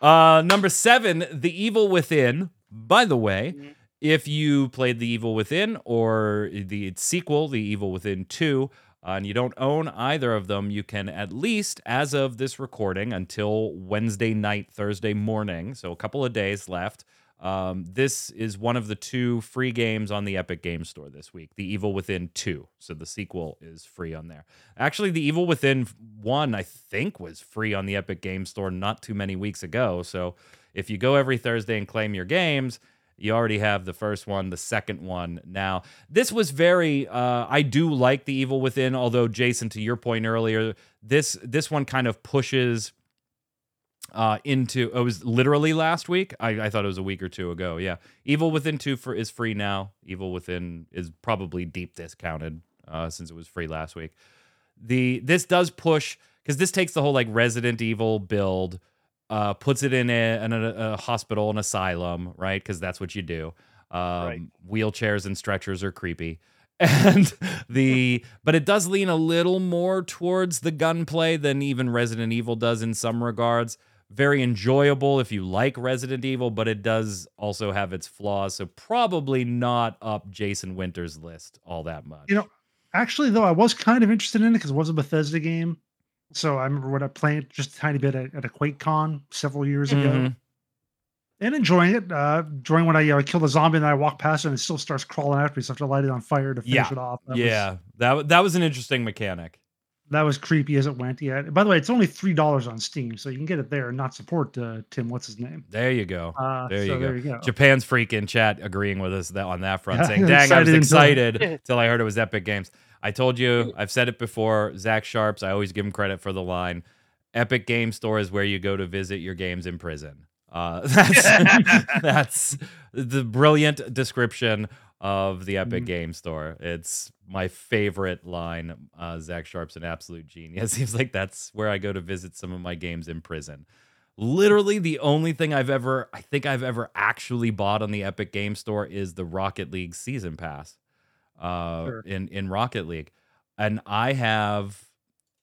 uh, number seven, The Evil Within. By the way, Mhm. if you played The Evil Within or the sequel, The Evil Within 2, uh, and you don't own either of them, you can at least, as of this recording, until Wednesday night, Thursday morning, so a couple of days left. Um, this is one of the two free games on the Epic Game Store this week, The Evil Within 2. So the sequel is free on there. Actually, The Evil Within 1, I think, was free on the Epic Game Store not too many weeks ago. So if you go every Thursday and claim your games, you already have the first one, the second one now. This was very uh, I do like The Evil Within, although Jason, to your point earlier, this this one kind of pushes uh into it was literally last week. I, I thought it was a week or two ago. Yeah. Evil Within 2 for is free now. Evil Within is probably deep discounted uh since it was free last week. The this does push because this takes the whole like Resident Evil build, uh, puts it in a, in a, a hospital, an asylum, right? Because that's what you do. Um, Right. Wheelchairs and stretchers are creepy, (laughs) and the but it does lean a little more towards the gunplay than even Resident Evil does in some regards. Very enjoyable if you like Resident Evil, but it does also have its flaws. So probably not up Jason Winter's list all that much. You know, Actually, though, I was kind of interested in it because it was a Bethesda game. So I remember when I played just a tiny bit at, at a QuakeCon several years ago. Mhm. and enjoying it. Uh, enjoying when I uh, kill the zombie and I walk past it and it still starts crawling after me, so I have to light it on fire to finish Yeah. it off. That was- yeah, that that was an interesting mechanic. that was creepy as it went. Yeah. By the way, it's only three dollars on Steam, so you can get it there and not support uh, Tim. What's his name? There you go. Uh, There you go. There you go. Japan's freaking chat agreeing with us that on that front, saying, (laughs) "Dang, I was excited until- (laughs) I heard it was Epic Games." I told you, I've said it before. Zach Sharps, I always give him credit for the line. Epic Game Store is where you go to visit your games in prison. Uh, (laughs) that's (laughs) that's the brilliant description of the Epic Mhm. Game Store. It's my favorite line. Uh, Zach Sharp's an absolute genius. (laughs) Seems like that's where I go to visit some of my games in prison. Literally, the only thing I've ever, I think I've ever actually bought on the Epic Game Store is the Rocket League Season Pass uh, Sure. in in Rocket League, and I have.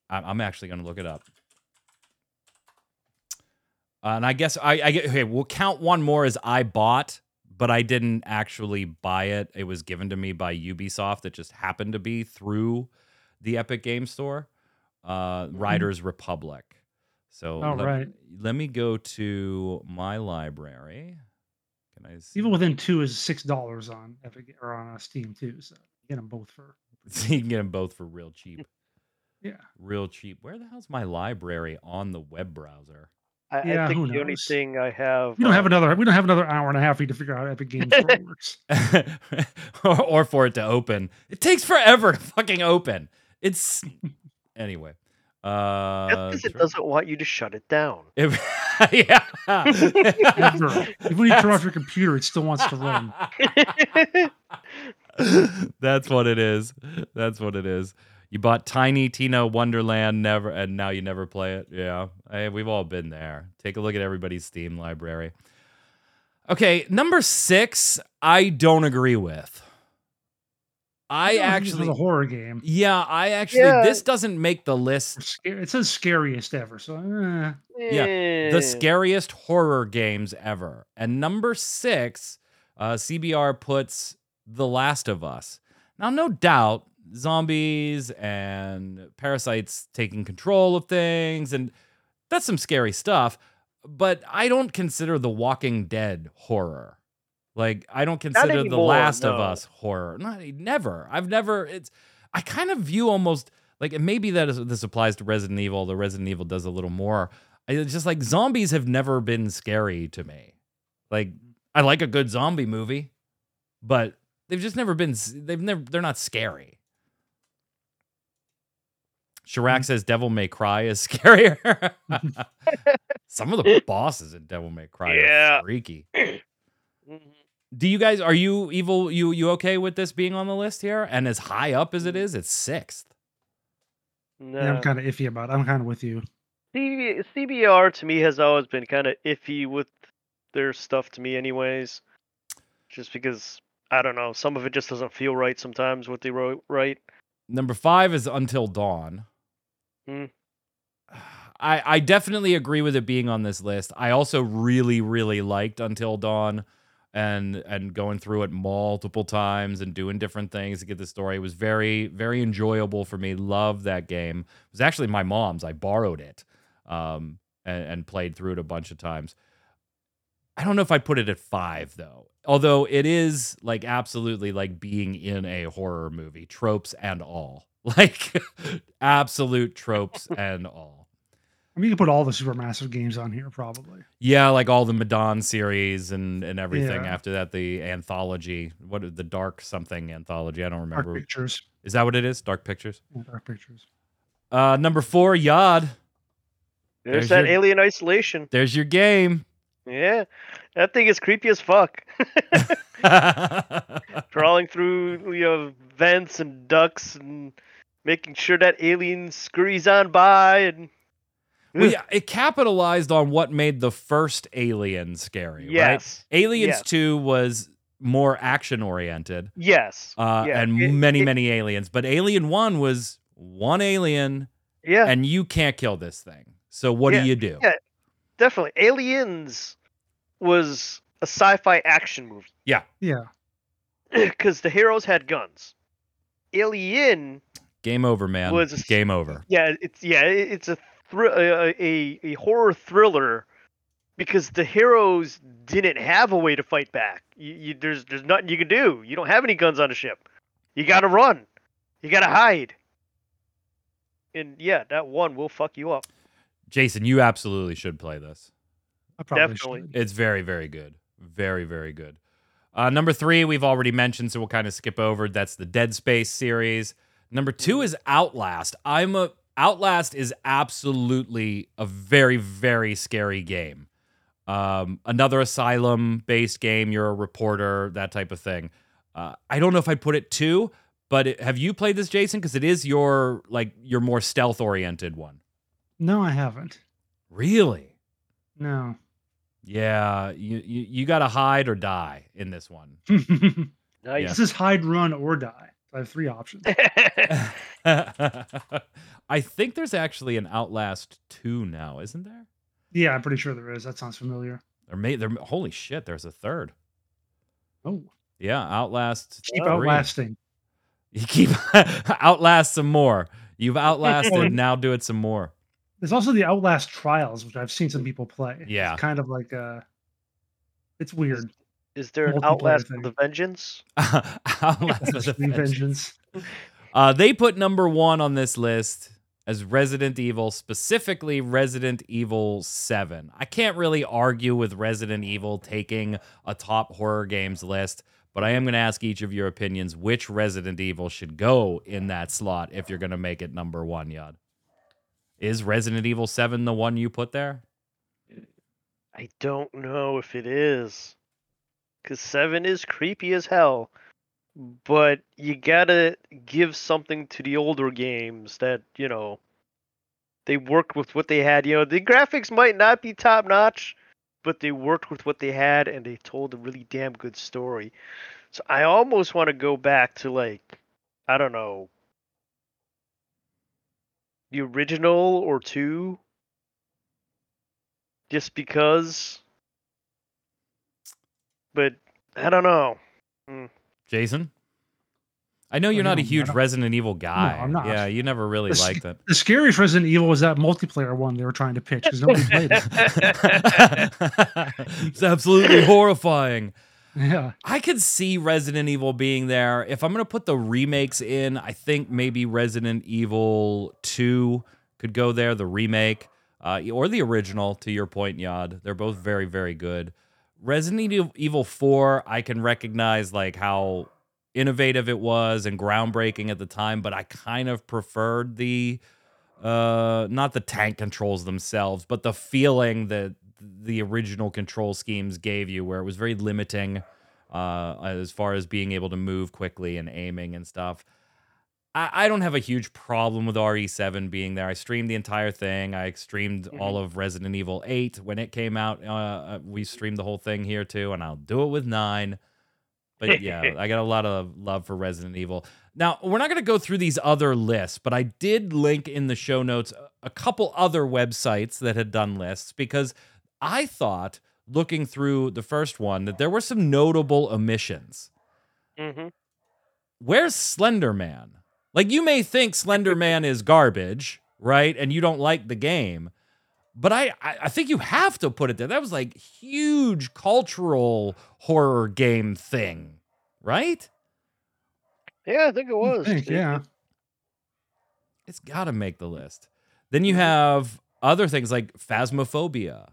I'm actually going to look it up. Uh, and I guess I, I get okay. We'll count one more as I bought, but I didn't actually buy it. It was given to me by Ubisoft. It just happened to be through the Epic Game Store. Uh, Riders Republic. So Oh, let, right. let me go to my library. Can I see? Evil Within two is six dollars on Epic or on uh, Steam too. So get them both for (laughs) So you can get them both for real cheap. yeah. Real cheap. Where the hell's my library on the web browser? I, Yeah, I think who the only knows? thing I have. We don't have um, another. We don't have another hour and a half for you to figure out Epic Games Store (laughs) works. (laughs) or, or for it to open. It takes forever to fucking open. It's anyway. Uh, because it tr- doesn't want you to shut it down. It- yeah. Ever. Even when you turn off your computer, it still wants to run. (laughs) That's what it is. That's what it is. You bought Tiny Tina Wonderland never and now you never play it. Yeah. Hey, we've all been there. Take a look at everybody's Steam library. Okay, number 6 I don't agree with. I This is actually a horror game. Yeah, I actually Yeah. this doesn't make the list It says scariest ever. So eh. Yeah, the scariest horror games ever. And number six, uh, CBR puts The Last of Us. Now, no doubt, zombies and parasites taking control of things, and that's some scary stuff. But I don't consider The Walking Dead horror. Like, I don't consider The anymore, Last of. Us horror. Not never. I've never. It's. I kind of view almost like and maybe that is, this applies to Resident Evil. The Resident Evil does a little more. It's just like zombies have never been scary to me. Like I like a good zombie movie, but they've just never been. They've never. They're not scary. Chirac says Devil May Cry is (laughs) scarier. (laughs) Some of the bosses in Devil May Cry Yeah. are freaky. (clears throat) Mhm. Do you guys are you evil? You you okay with this being on the list here? And as high up as it is, it's sixth. No. yeah, I'm kind of iffy about. it. I'm kind of with you. CB, CBR to me has always been kind of iffy with their stuff to me, anyways. Just because I don't know, some of it just doesn't feel right sometimes what they wrote right. Number five is Until Dawn. Hmm. I, I definitely agree with it being on this list. I also really, really liked Until Dawn and and going through it multiple times and doing different things to get the story. It was very, very enjoyable for me. Loved that game. It was actually my mom's. I borrowed it um, and, and played through it a bunch of times. I don't know if I'd put it at five though. Although it is like absolutely like being in a horror movie, tropes and all. (laughs) Like absolute tropes (laughs) and all. I mean, you can put all the Supermassive games on here, probably. Yeah, like all the Madon series and and everything Yeah. after that, the anthology. What the dark something anthology? I don't remember. Dark remember. Pictures. Is that what it is? Dark Pictures. Yeah, Dark Pictures. Uh number four, Yod. There's There's, that your- alien isolation. There's your game. Yeah, that thing is creepy as fuck. (laughs) (laughs) Crawling through you know vents and ducts and making sure that alien scurries on by and well, yeah, it capitalized on what made the first Alien scary, right? Aliens yes. 2 was more action oriented. yes, Uh, yeah, and it- many, it- many aliens. But Alien 1 was one alien, yeah, and you can't kill this thing. So what Yeah, do you do? yeah. definitely. Aliens was a sci-fi action movie Yeah. Yeah. (clears throat) Because the heroes had guns. Alien, Game over, man. Was a- Game over. yeah, it's yeah, it's a thr- a, a a horror thriller because the heroes didn't have a way to fight back. You, you, there's there's nothing you can do. You don't have any guns on the ship. You got to run. You got to hide. And yeah, that one will fuck you up. Jason, you absolutely should play this. I probably Definitely. should. It's very, very good. Very, very good. Uh, number three, we've already mentioned, so we'll kind of skip over. That's the Dead Space series. Number two is Outlast. I'm a Outlast is absolutely a very, very scary game. Um, another asylum-based game. You're a reporter, that type of thing. Uh, I don't know if I'd put it two, but it, have you played this, Jason? Because it is your like your more stealth-oriented one. No, I haven't. Really? No. Yeah, you you, you got to hide or die in this one. Nice. This is hide, run, or die. I have three options. (laughs) (laughs) I think there's actually an Outlast 2 now, isn't there? Yeah, I'm pretty sure there is. That sounds familiar. There may there holy shit, there's a third. Oh, Yeah, Outlast. keep Oh, outlasting. (laughs) You keep outlast some more. You've outlasted, now do it some more. There's also the Outlast Trials, which I've seen some people play. Yeah. It's kind of like uh it's weird. Is there an Outlast thing. of the Vengeance? (laughs) Outlast with (laughs) a Vengeance. Revengeance. Uh, they put number one on this list as Resident Evil, specifically Resident Evil 7. I can't really argue with Resident Evil taking a top horror games list, but I am going to ask each of your opinions which Resident Evil should go in that slot if you're going to make it number one, Yad. Is Resident Evil 7 the one you put there? I don't know if it is. Because 7 is creepy as hell. But you gotta give something to the older games that, you know, they worked with what they had. You know, the graphics might not be top notch, but they worked with what they had and they told a really damn good story. So I almost want to go back to, like, I don't know, the original or 2. Just because. But I don't know. Hmm. Jason? I know you're not a huge. Resident Evil guy. I'm not. Yeah, you never really The sc- liked it. The scariest Resident Evil was that multiplayer one they were trying to pitch because nobody played it. (laughs) it's absolutely horrifying. Yeah. I could see Resident Evil being there. If I'm going to put the remakes in, I think maybe Resident Evil 2 could go there, the remake, uh, or the original, to your point, Yad. They're both very, very good. Resident Evil- Evil 4, I can recognize like how innovative it was and groundbreaking at the time, but I kind of preferred the uh not the tank controls themselves, but the feeling that the original control schemes gave you where it was very limiting uh as far as being able to move quickly and aiming and stuff. I, I don't have a huge problem with RE7 being there. I streamed the entire thing. I streamed all of Resident Evil 8 when it came out. Uh, uh, we streamed the whole thing here too, and I'll do it with 9. But yeah, (laughs) I got a lot of love for Resident Evil. Now, we're not going to go through these other lists, but I did link in the show notes a couple other websites that had done lists because I thought, looking through the first one, that there were some notable omissions. Mm-hmm. Where's Slender Man? Like, you may think Slender (laughs) Man is garbage, right? And you don't like the game. But I, I I think you have to put it there. That was like huge cultural horror game thing, right? Yeah, I think it was. think, yeah. It's got to make the list. Then you have other things like Phasmophobia,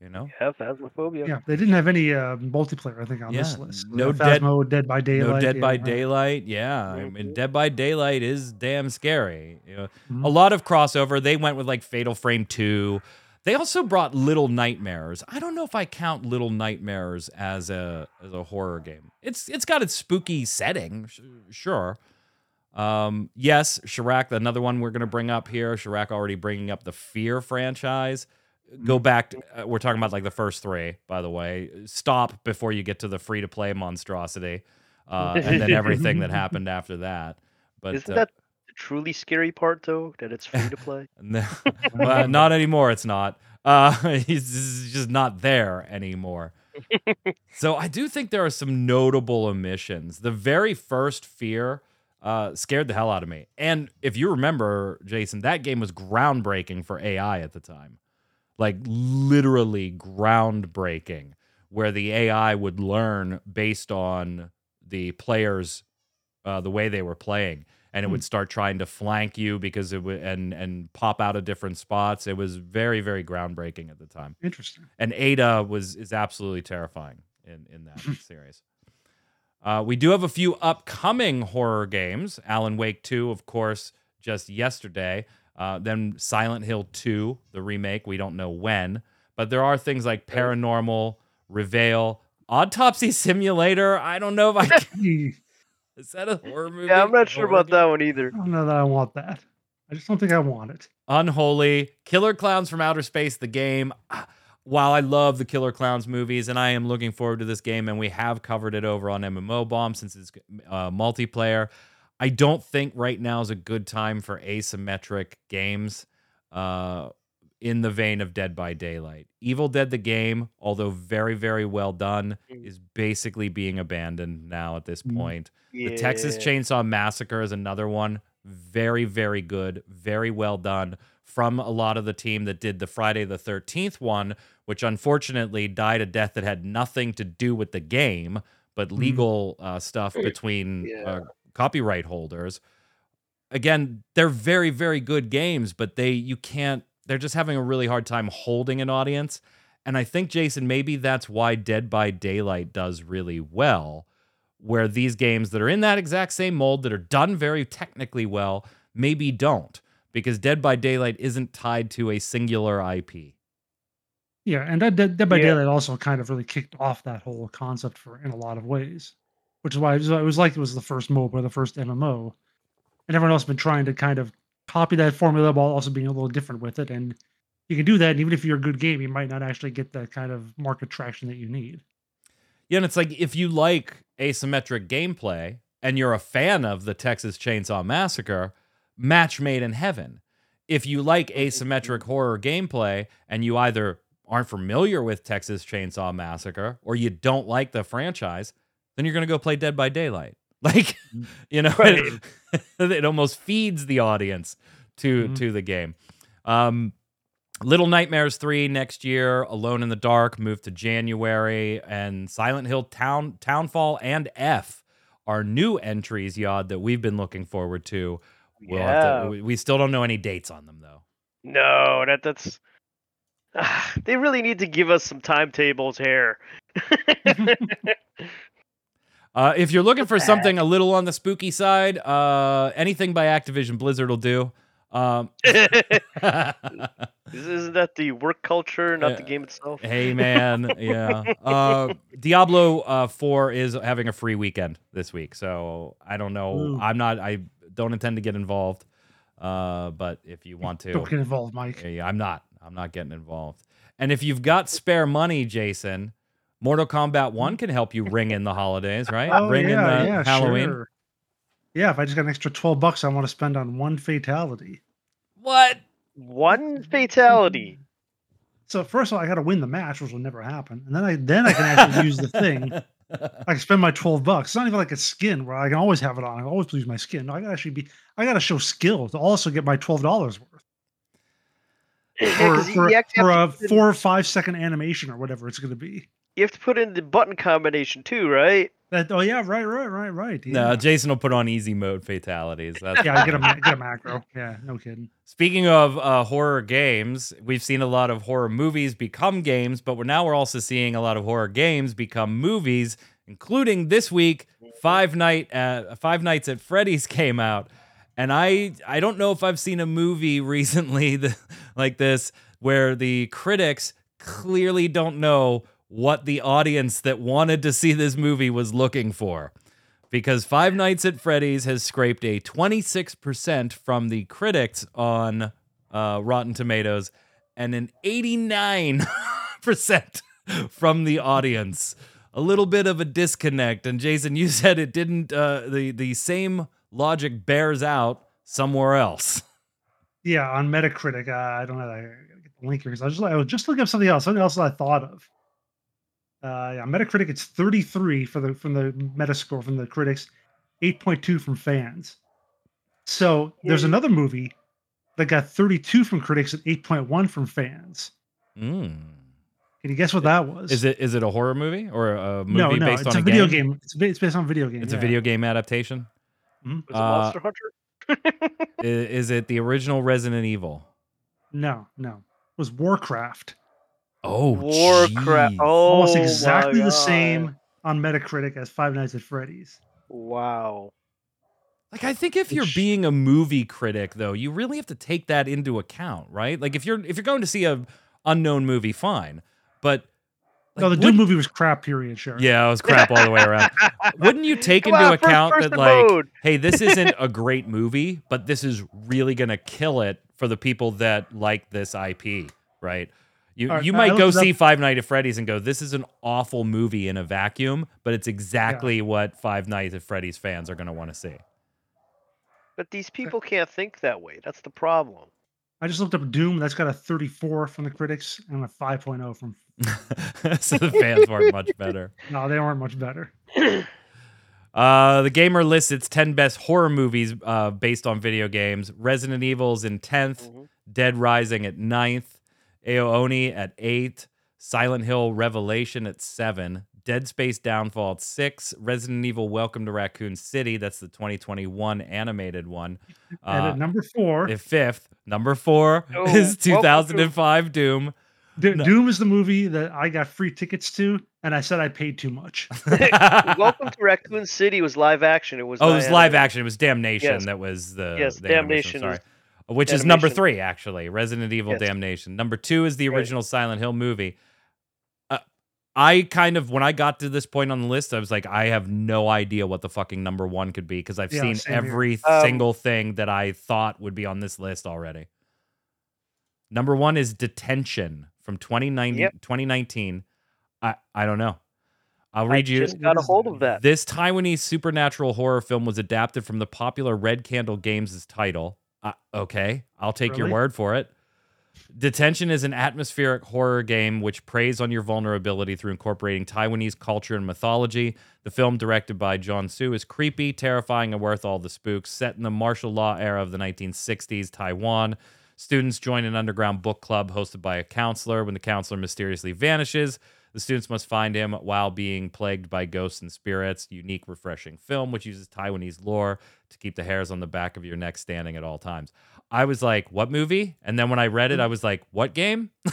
you know? Yeah, Phasmophobia. Yeah. They didn't have any uh, multiplayer, I think, on this list. no Uh, Dead- Dead by Daylight. no Dead yeah, by right. Daylight. Yeah. I mean, Mhm. Dead by Daylight is damn scary. You know, Mhm. A lot of crossover. They went with like Fatal Frame 2. They also brought Little Nightmares. I don't know if I count Little Nightmares as a as a horror game. It's it's got its spooky setting, sh- sure. Um, yes, Chirac, another one we're going to bring up here. Chirac already bringing up the Fear franchise. Go back. To, uh, we're talking about like the first three, by the way. Stop before you get to the free to play monstrosity, uh, and then everything that (laughs) happened after that. But Isn't uh, that the truly scary part though? That it's free to play. (laughs) no, well, not anymore. It's not. Uh, (laughs) he's just not there anymore. so I do think there are some notable omissions. The very first Fear uh, scared the hell out of me. And if you remember, Jason, that game was groundbreaking for AI at the time. Like literally groundbreaking, where the AI would learn based on the players, uh, the way they were playing, and it Hmm. would start trying to flank you because it would and and pop out of different spots. It was very very groundbreaking at the time Interesting. and Ada was is absolutely terrifying in in that series. Uh, we do have a few upcoming horror games. Alan Wake 2, of course, just yesterday. Uh, then Silent Hill 2, the remake. We don't know when, but there are things like Paranormal, Reveal, Autopsy Simulator. I don't know if I (laughs) can, I is that a horror movie? Yeah, I'm not sure about game? that one either. I don't know that I want that. I just don't think I want it. Unholy, Killer Clowns from Outer Space, the game. Ah, While I love the Killer Clowns movies and I am looking forward to this game, and we have covered it over on MMOBomb since it's uh, multiplayer, I don't think right now is a good time for asymmetric games uh, in the vein of Dead by Daylight. Evil Dead, the game, although very, very well done, Mm. is basically being abandoned now at this Mm. point. Yeah. The Texas Chainsaw Massacre is another one. Very, very good. Very well done from a lot of the team that did the Friday the 13th one, which unfortunately died a death that had nothing to do with the game, but Mhm. legal uh, stuff (clears throat) between Yeah. uh, copyright holders. Again, they're very, very good games, but they, you can't, they're just having a really hard time holding an audience. And I think, Jason, maybe that's why Dead by Daylight does really well where these games that are in that exact same mold that are done very technically well maybe don't because Dead by Daylight isn't tied to a singular IP. Yeah, and that Dead, Dead by Yeah. Daylight also kind of really kicked off that whole concept for in a lot of ways, which is why it was, it was like it was the first MOBA, the first MMO, and everyone else has been trying to kind of copy that formula while also being a little different with it. And you can do that, and even if you're a good game, you might not actually get that kind of market traction that you need. Yeah, and it's like if you like asymmetric gameplay and you're a fan of the Texas Chainsaw Massacre, match made in heaven. If you like asymmetric horror gameplay and you either aren't familiar with Texas Chainsaw Massacre or you don't like the franchise, then you're going to go play Dead by Daylight. (laughs) Like, you know, it, (laughs) it almost feeds the audience to Mhm. to the game. Um, Little Nightmares 3 next year, Alone in the Dark moved to January, and Silent Hill Town Townfall and F are new entries, Yod, that we've been looking forward to. We'll have to- Yeah. we- we still don't know any dates on them though. No, that that's. they really need to give us some timetables here. (laughs) Uh, if you're looking for something a little on the spooky side, uh, anything by Activision Blizzard will do. Um, (laughs) (laughs) Isn't that the work culture, not the game itself? Hey man, yeah. Uh, Diablo uh, Four is having a free weekend this week, so I don't know. Ooh. I'm not. I don't intend to get involved. Uh, but if you want to, Don't get involved, Mike. yeah, yeah, I'm not. I'm not getting involved. And if you've got spare money, Jason, Mortal Kombat One mm-hmm. can help you ring in the holidays, right? Oh ring yeah, in the yeah, Halloween. sure. Yeah, if I just got an extra twelve bucks, I want to spend on one fatality. What? One fatality. (laughs) So first of all, I got to win the match, which will never happen, and then I then I can actually use the thing. (laughs) I can spend my twelve bucks. It's not even like a skin where I can always have it on. I can always use my skin. No, I got to actually be. I got to show skill to also get my twelve dollars worth for 'Cause you for, actually for a have to put in- four or five second animation or whatever it's going to be. You have to put in the button combination too, right? That oh yeah, right, right, right, right. No, Jason will put on easy mode fatalities. That's yeah I get a (laughs) get a macro. Yeah, no kidding. Speaking of uh, horror games, we've seen a lot of horror movies become games, but we're now we're also seeing a lot of horror games become movies, including this week. Five Night uh, Five Nights at Freddy's (laughs) came out, and I I don't know if I've seen a movie (laughs) recently that, like this where the critics clearly don't know what the audience that wanted to see this movie was looking for because Five Nights at Freddy's has scraped a 26% from the critics on uh, Rotten Tomatoes and an 89% (laughs) from the audience. A little bit of a disconnect. And Jason, you (laughs) said it didn't, uh, the, the same logic bears out somewhere else. Yeah, on Metacritic, uh, I don't know. I get the link here because I was just I was just looking up something else, something else that I thought of. Uh, yeah, Metacritic, it's 33 for the from the Metascore from the critics, 8.2 from fans. So there's another movie that got 32 from critics and 8.1 from fans. Mm. Can you guess what that was? Is it is it a horror movie or a movie no, no, based it's on a video game? game. It's, it's based on a video game. It's a video game adaptation. Was it Uh, Monster Hunter? I- Is, it the original Resident Evil? No, no. It was Warcraft. Oh, Warcraft. jeez. Oh, Almost exactly the same on Metacritic as Five Nights at Freddy's. Wow. Like I think if you're being a movie critic though, you really have to take that into account, right? Like if you're if you're going to see a unknown movie, fine. But no, the like, Doom movie was crap. Period. Sure. Yeah, it was crap all the way around. (laughs) Wouldn't you take Come into on, account that first-person like, mode. hey, this isn't a great movie, but this is really gonna kill it for the people that like this IP, right? You All right, you now I might go see up- Five Nights at Freddy's and go, this is an awful movie in a vacuum, but it's exactly what Five Nights at Freddy's fans are gonna want to see. But these people can't think that way. That's the problem. I just looked up Doom. That's got a 34 from the critics and a 5.0 from. (laughs) so the fans weren't much better. (laughs) No, they weren't much better. (clears throat) Uh, the gamer lists its 10 best horror movies uh, based on video games. Resident Evil's in 10th, Mhm. Dead Rising at 9th, Aooni at 8, Silent Hill Revelation at 7, Dead Space Downfall at 6, Resident Evil Welcome to Raccoon City, that's the 2021 animated one. (laughs) and Uh, at number four, at 5th, number 4 (laughs) Oh, is welcome to- 2005 Doom. Do- no. Doom is the movie that I got free tickets to, and I said I paid too much. (laughs) Welcome to Raccoon City was live action. It was. Oh, it was live animated. action. It was Damnation Yes. that was the Yes, the animation, Damnation Sorry, which is number three actually. Resident Evil Yes. Damnation. Number two is the Right. original Silent Hill movie. Uh, I kind of when I got to this point on the list, I was like, I have no idea what the fucking number one could be because I've Yeah, seen every Um, single thing that I thought would be on this list already. Number one is Detention from 2090, Yep. 2019. I I don't know. I'll I read you. just got a hold of that. This Taiwanese supernatural horror film was adapted from the popular Red Candle Games' title. Uh, okay, I'll take your word for it. Detention is an atmospheric horror game which preys on your vulnerability through incorporating Taiwanese culture and mythology. The film, directed by John Hsu, is creepy, terrifying, and worth all the spooks. Set in the martial law era of the 1960s Taiwan, students join an underground book club hosted by a counselor. When the counselor mysteriously vanishes, the students must find him while being plagued by ghosts and spirits. Unique, refreshing film which uses Taiwanese lore to keep the hairs on the back of your neck standing at all times. I was like, "What movie?" And then when I read it, I was like, "What game?" (laughs)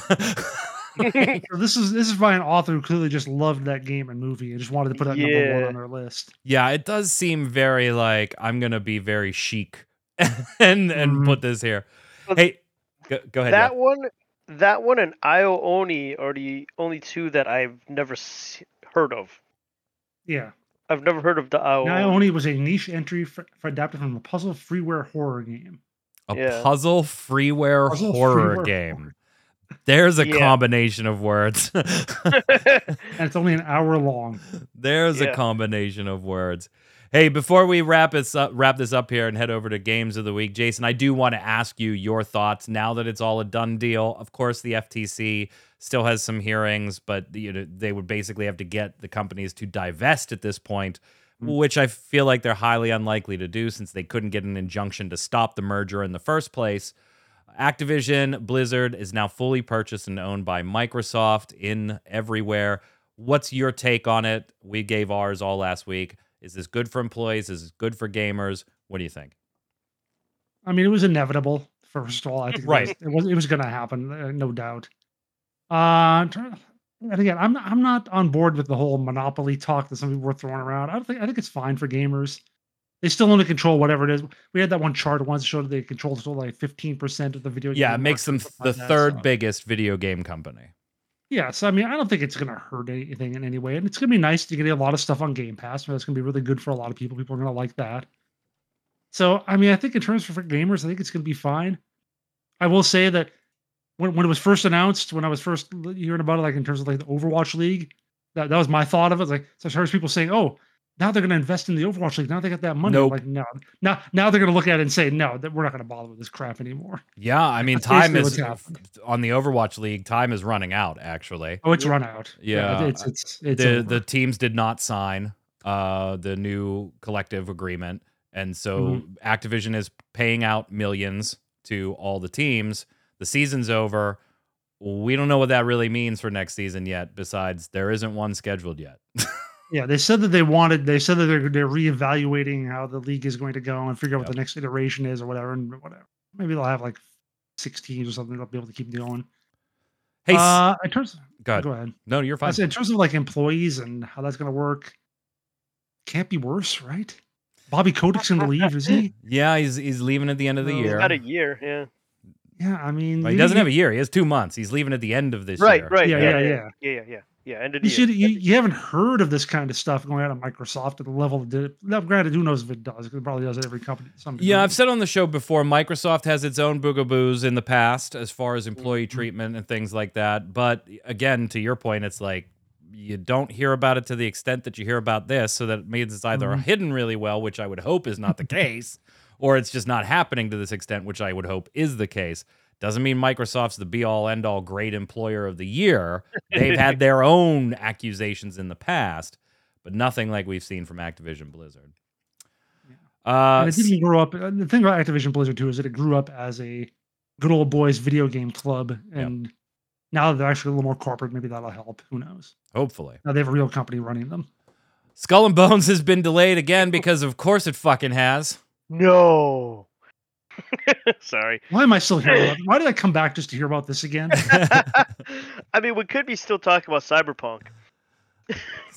So this is this is by an author who clearly just loved that game and movie and just wanted to put that number one on their list. yeah, it does seem very like I'm gonna be very chic (laughs) and and Mhm. put this here. But Hey, go, go ahead. that Jeff. one, that one, and Ao Oni are the only two that I've never se- heard of. Yeah. I've never heard of the Io. Now Oni. only was a niche entry for, for adapted from a puzzle freeware horror game. A Yeah. puzzle freeware Puzzle horror freeware game. There's a Yeah. combination of words. (laughs) And it's only an hour long. There's a combination of words. Hey, before we wrap this up, wrap this up here and head over to games of the week, Jason, I do want to ask you your thoughts now that it's all a done deal. Of course, the FTC still has some hearings, but you know they would basically have to get the companies to divest at this point, Mm. which I feel like they're highly unlikely to do since they couldn't get an injunction to stop the merger in the first place. Activision Blizzard is now fully purchased and owned by Microsoft in everywhere. What's your take on it? We gave ours all last week. Is this good for employees? Is this good for gamers? What do you think? I mean, it was inevitable. First of all, I (laughs) think Right. it was it was, going to happen, uh, no doubt. Uh, and again, I'm I'm not on board with the whole monopoly talk that some people were throwing around. I don't think I think it's fine for gamers. They still to control whatever it is. We had that one chart once that showed that they control still like 15% of the video. Game. Yeah, it makes them the that, third so- biggest video game company. Yeah, so I mean, I don't think it's going to hurt anything in any way, and it's going to be nice to get a lot of stuff on Game Pass. That's going to be really good for a lot of people. People are going to like that. So, I mean, I think in terms of for gamers, I think it's going to be fine. I will say that when when it was first announced, when I was first hearing about it, like in terms of like the Overwatch League, that, that was my thought of it. Like, so I heard people saying, "Oh, now they're going to invest in the Overwatch League. Now they got that money." Nope. Like, no, now now they're going to look at it and say, "No, that we're not going to bother with this crap anymore." Yeah, I mean, That's time is on the Overwatch League. Time is running out. Actually, Oh, it's Yeah. run out. Yeah, it's it's it's the over. the teams did not sign uh, the new collective agreement, and so Mm-hmm. Activision is paying out millions to all the teams. The season's over. we don't know what that really means for next season yet. Besides, there isn't one scheduled yet. (laughs) Yeah, they said that they wanted. They said that they're they're reevaluating how the league is going to go and figure out what the next iteration is or whatever and whatever. Maybe they'll have like six teams or something. They'll be able to keep going. hey, uh, in terms, go ahead. go ahead. No, you're I fine. said in terms of like employees and how that's going to work, can't be worse, right? Bobby Kotick's going to leave, is he? (laughs) Yeah, he's he's leaving at the end of the No. year. About a year, yeah. Yeah, I mean, Well, he doesn't you- have a year. He has two months. He's leaving at the end of this Right, year. right. Yeah, Yeah, yeah, yeah, yeah. yeah, yeah, yeah. Yeah, end of You year. should. You, you haven't heard of this kind of stuff going on at Microsoft at the level that did it. Now, granted, who knows if it does? 'cause It probably does at every company. Some Yeah. I've said on the show before, Microsoft has its own boogaboos in the past as far as employee Mhm. treatment and things like that. But again, to your point, it's like you don't hear about it to the extent that you hear about this, so that means it's either Mhm. hidden really well, which I would hope is not the (laughs) case, or it's just not happening to this extent, which I would hope is the case. Doesn't mean Microsoft's the be all end all great employer of the year. (laughs) They've had their own accusations in the past, but nothing like we've seen from Activision Blizzard. Uh, and it didn't grow up. uh, The thing about Activision Blizzard too is that it grew up as a good old boys video game club, and now that they're actually a little more corporate. Maybe that'll help. Who knows? hopefully. Now they have a real company running them. Skull and Bones has been delayed again because, of course, it fucking has. No. (laughs) Sorry. Why am I still here? (laughs) Why did I come back just to hear about this again? (laughs) I mean, we could be still talking about Cyberpunk.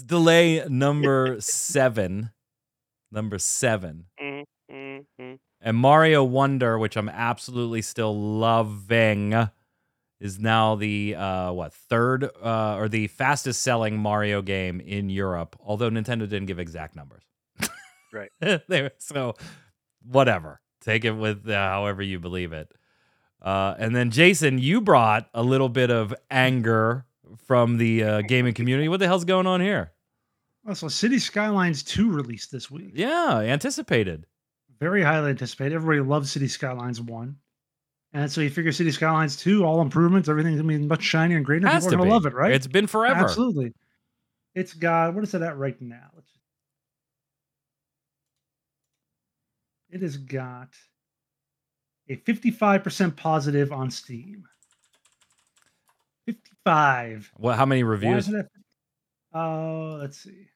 Delay number seven. Number seven. Mm-hmm. And Mario Wonder, which I'm absolutely still loving, is now the uh, what third uh, or the fastest selling Mario game in Europe. Although Nintendo didn't give exact numbers. Right. there, so whatever. Take it with uh, however you believe it. Uh, and then Jason, you brought a little bit of anger from the uh, gaming community. What the hell's going on here? Oh, so City Skylines 2 released this week. Yeah, anticipated. Very highly anticipated. Everybody loves City Skylines 1. And so you figure City Skylines 2, all improvements, everything's gonna be much shinier and greater. Has People are gonna be. love it, right? It's been forever. Absolutely. It's got what is it at right now? Let's it has got a 55% positive on Steam. 55. What? How many reviews? it uh, let's see.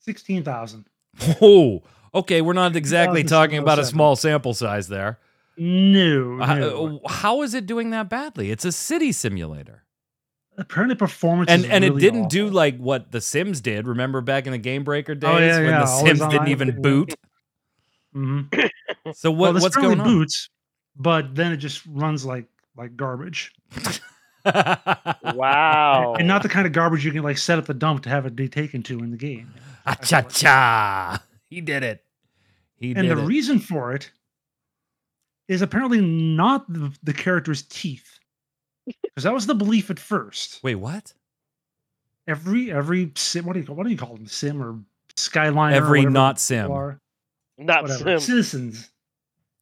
16,000. (laughs) Oh, okay. We're not exactly talking about a small sample size there. No, Uh, no. uh, how is it doing that badly? It's a city simulator, Apparently, performance and and it didn't do like what The Sims did. Remember back in the Game Breaker days Oh, yeah, when yeah, The Sims didn't even boot. Mhm. (coughs) So what this what's going on? boots, but then it just runs like like garbage. Wow. and not the kind of garbage you can like set up the dump to have it be taken to in the game. Ah, cha cha! He did it. He and did the it. reason for it is apparently not the, the character's teeth, because that was the belief at first. Wait, what? Every every sim, what do you call what do you call them? Sim or skyline? Every not sim. Not whatever. Sim. Citizens.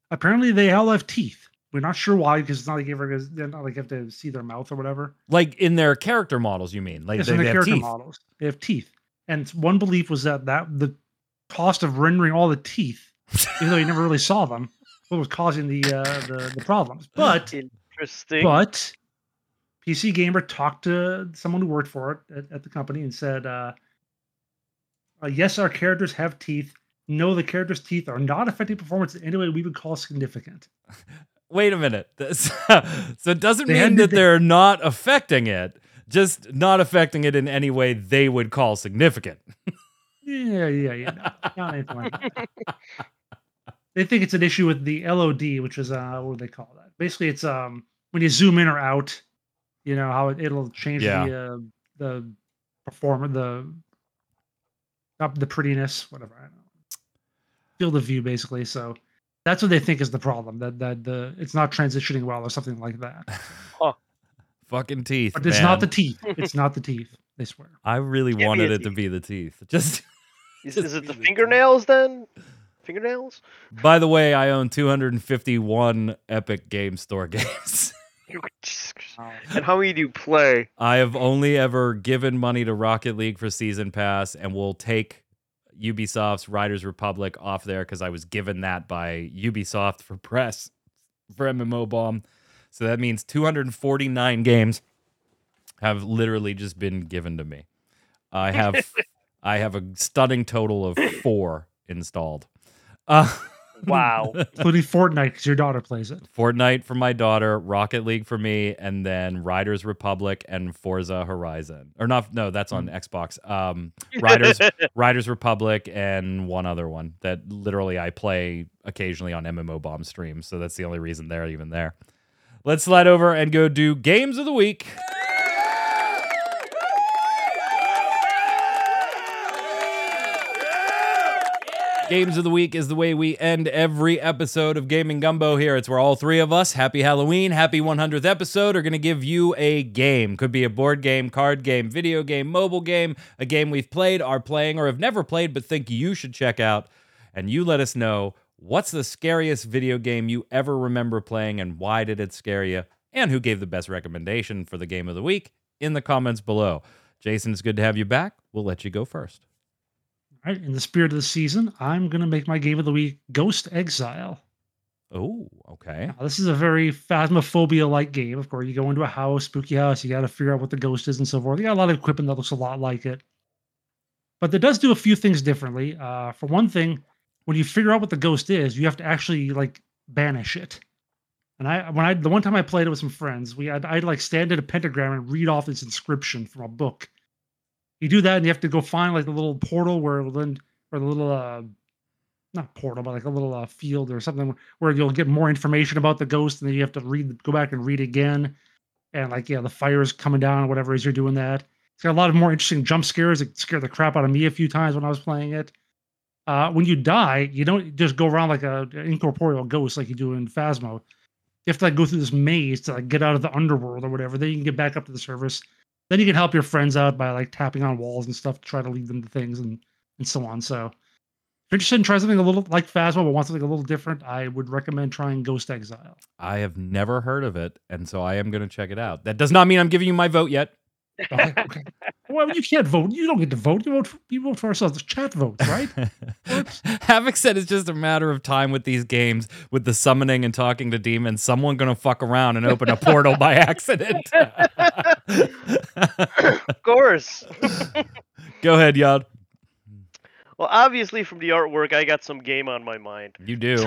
Apparently, they all have teeth. We're not sure why, because it's not like you ever, they're not like you have to see their mouth or whatever. Like in their character models, you mean? Like Yes, they, in the they have character teeth. models, they have teeth. And one belief was that that the cost of rendering all the teeth, even though you never really saw them, what was causing the uh, the, the problems. But Interesting. but PC Gamer talked to someone who worked for it at, at the company and said, uh, uh, "Yes, our characters have teeth. No, the characters' teeth are not affecting performance in any way we would call significant." Wait a minute. (laughs) So it doesn't They mean that do- they're not affecting it, just not affecting it in any way they would call significant. Yeah, yeah, yeah. No, (laughs) not anything like that. They think it's an issue with the LOD, which is uh, what do they call that? Basically, it's um when you zoom in or out, you know how it, it'll change Yeah. the uh, the performance, the not the prettiness, whatever. I. Field of view, basically. So that's what they think is the problem. That that the it's not transitioning well or something like that. (laughs) Fucking teeth. But it's not the teeth. (laughs) It's not the teeth. They swear. I really be wanted a it to be the teeth. (laughs) Just Is, Just is it the really fingernails then? Fingernails? by the way, I own 251 Epic Game Store games. Oh, and how many do you play? I have only ever given money to Rocket League for season pass, and will take Ubisoft's Riders Republic off there because I was given that by Ubisoft for press for MMOBomb. So that means 249 games have literally just been given to me. I have (laughs) I have a stunning total of four installed. Uh, Wow. (laughs) including Fortnite because your daughter plays it. Fortnite for my daughter, Rocket League for me, and then Riders Republic and Forza Horizon. Or not? No, that's on Xbox. Um, (laughs) Riders Riders Republic and one other one that literally I play occasionally on MMOBomb streams. So that's the only reason they're even there. Let's slide over and go do games of the week. Games of the Week is the way we end every episode of Gaming Gumbo here. It's where all three of us, happy Halloween, happy 100th episode, are going to give you a game. Could be a board game, card game, video game, mobile game, a game we've played, are playing, or have never played but think you should check out. And you let us know what's the scariest video game you ever remember playing and why did it scare you, and who gave the best recommendation for the game of the week in the comments below. Jason, it's good to have you back. We'll let you go first. All right. In the spirit of the season, I'm gonna make my game of the week Ghost Exile. Oh, okay. Now, this is a very phasmophobia like game. Of course, you go into a house, spooky house, you got to figure out what the ghost is and so forth. You got a lot of equipment that looks a lot like it. But it does do a few things differently. Uh, for one thing, when you figure out what the ghost is, you have to actually like banish it. And I, when I, the one time I played it with some friends, we had, I'd like stand at a pentagram and read off this inscription from a book. You do that, and you have to go find like the little portal where then, or the little, uh, not portal, but like a little uh, field or something where you'll get more information about the ghost, and then you have to read, go back and read again, and like yeah, the fire is coming down or whatever as you're doing that. It's got a lot of more interesting jump scares. It scared the crap out of me a few times when I was playing it. Uh, when you die, you don't just go around like a an incorporeal ghost like you do in Phasmo. You have to like go through this maze to like get out of the underworld or whatever. Then you can get back up to the surface. Then you can help your friends out by like tapping on walls and stuff to try to lead them to things and and so on. So if you're interested in trying something a little like Phasmo but want something a little different, I would recommend trying Ghost Exile. I have never heard of it, and so I am going to check it out. That does not mean I'm giving you my vote yet. Okay. okay. well, you can't vote. You don't get to vote. You vote. For, you vote for ourselves. The chat votes, right? (laughs) Havoc said it's just a matter of time with these games, with the summoning and talking to demons. Someone going to fuck around and open a portal by (laughs) accident. of (laughs) course. Go ahead, Yod. Well, obviously from the artwork, I got some game on my mind. You do.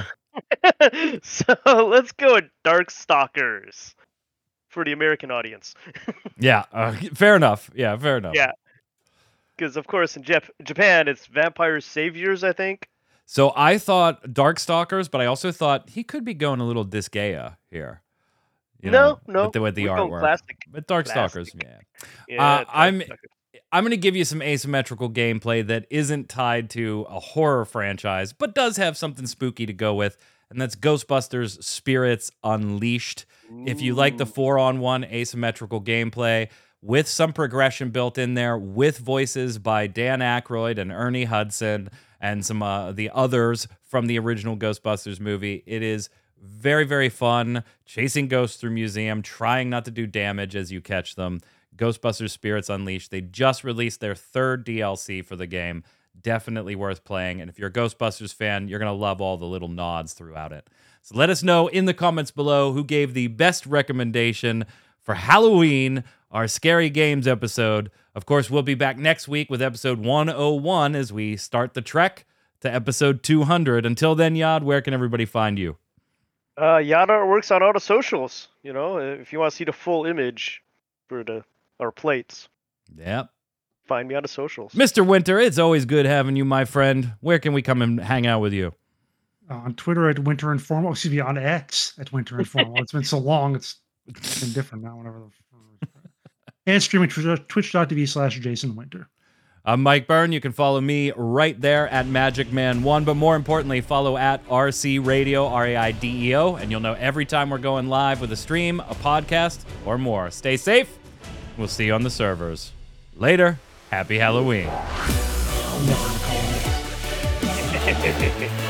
so let's go with Darkstalkers for the American audience. (laughs) Yeah, uh, fair enough. Yeah, fair enough. Yeah. Because of course in Jap- Japan it's Vampire Saviors, I think. So I thought Darkstalkers, but I also thought he could be going a little Disgaea here. You no, no. With the, with the artwork. Classic. But Darkstalkers, Classic. yeah. Yeah, Uh, I'm- I'm going to give you some asymmetrical gameplay that isn't tied to a horror franchise, but does have something spooky to go with. And that's Ghostbusters Spirits Unleashed. If you like the four on one asymmetrical gameplay with some progression built in there, with voices by Dan Aykroyd and Ernie Hudson and some uh, the others from the original Ghostbusters movie, it is very, very fun chasing ghosts through museum, trying not to do damage as you catch them. Ghostbusters Spirits Unleashed. They just released their third DLC for the game. Definitely worth playing. And if you're a Ghostbusters fan, you're going to love all the little nods throughout it. So let us know in the comments below who gave the best recommendation for Halloween, our Scary Games episode. Of course, we'll be back next week with episode 101 as we start the trek to episode 200. Until then, Yad, where can everybody find you? Uh, Yada works on all the socials. You know, if you want to see the full image for the our plates, Yep. Find me on the socials. Mr. Winter, it's always good having you, my friend. Where can we come and hang out with you? Uh, on Twitter at Winter Informal. Excuse me, on X at Winter Informal. it's been so long. It's been different now. Whenever the and streaming twitch.tv slash Jason Winter. I'm Mike Byrne. You can follow me right there at Magic Man One, but more importantly, follow at RC Radio, R A I D E O, and you'll know every time we're going live with a stream, a podcast, or more. Stay safe. We'll see you on the servers. Later. Happy Halloween. (laughs)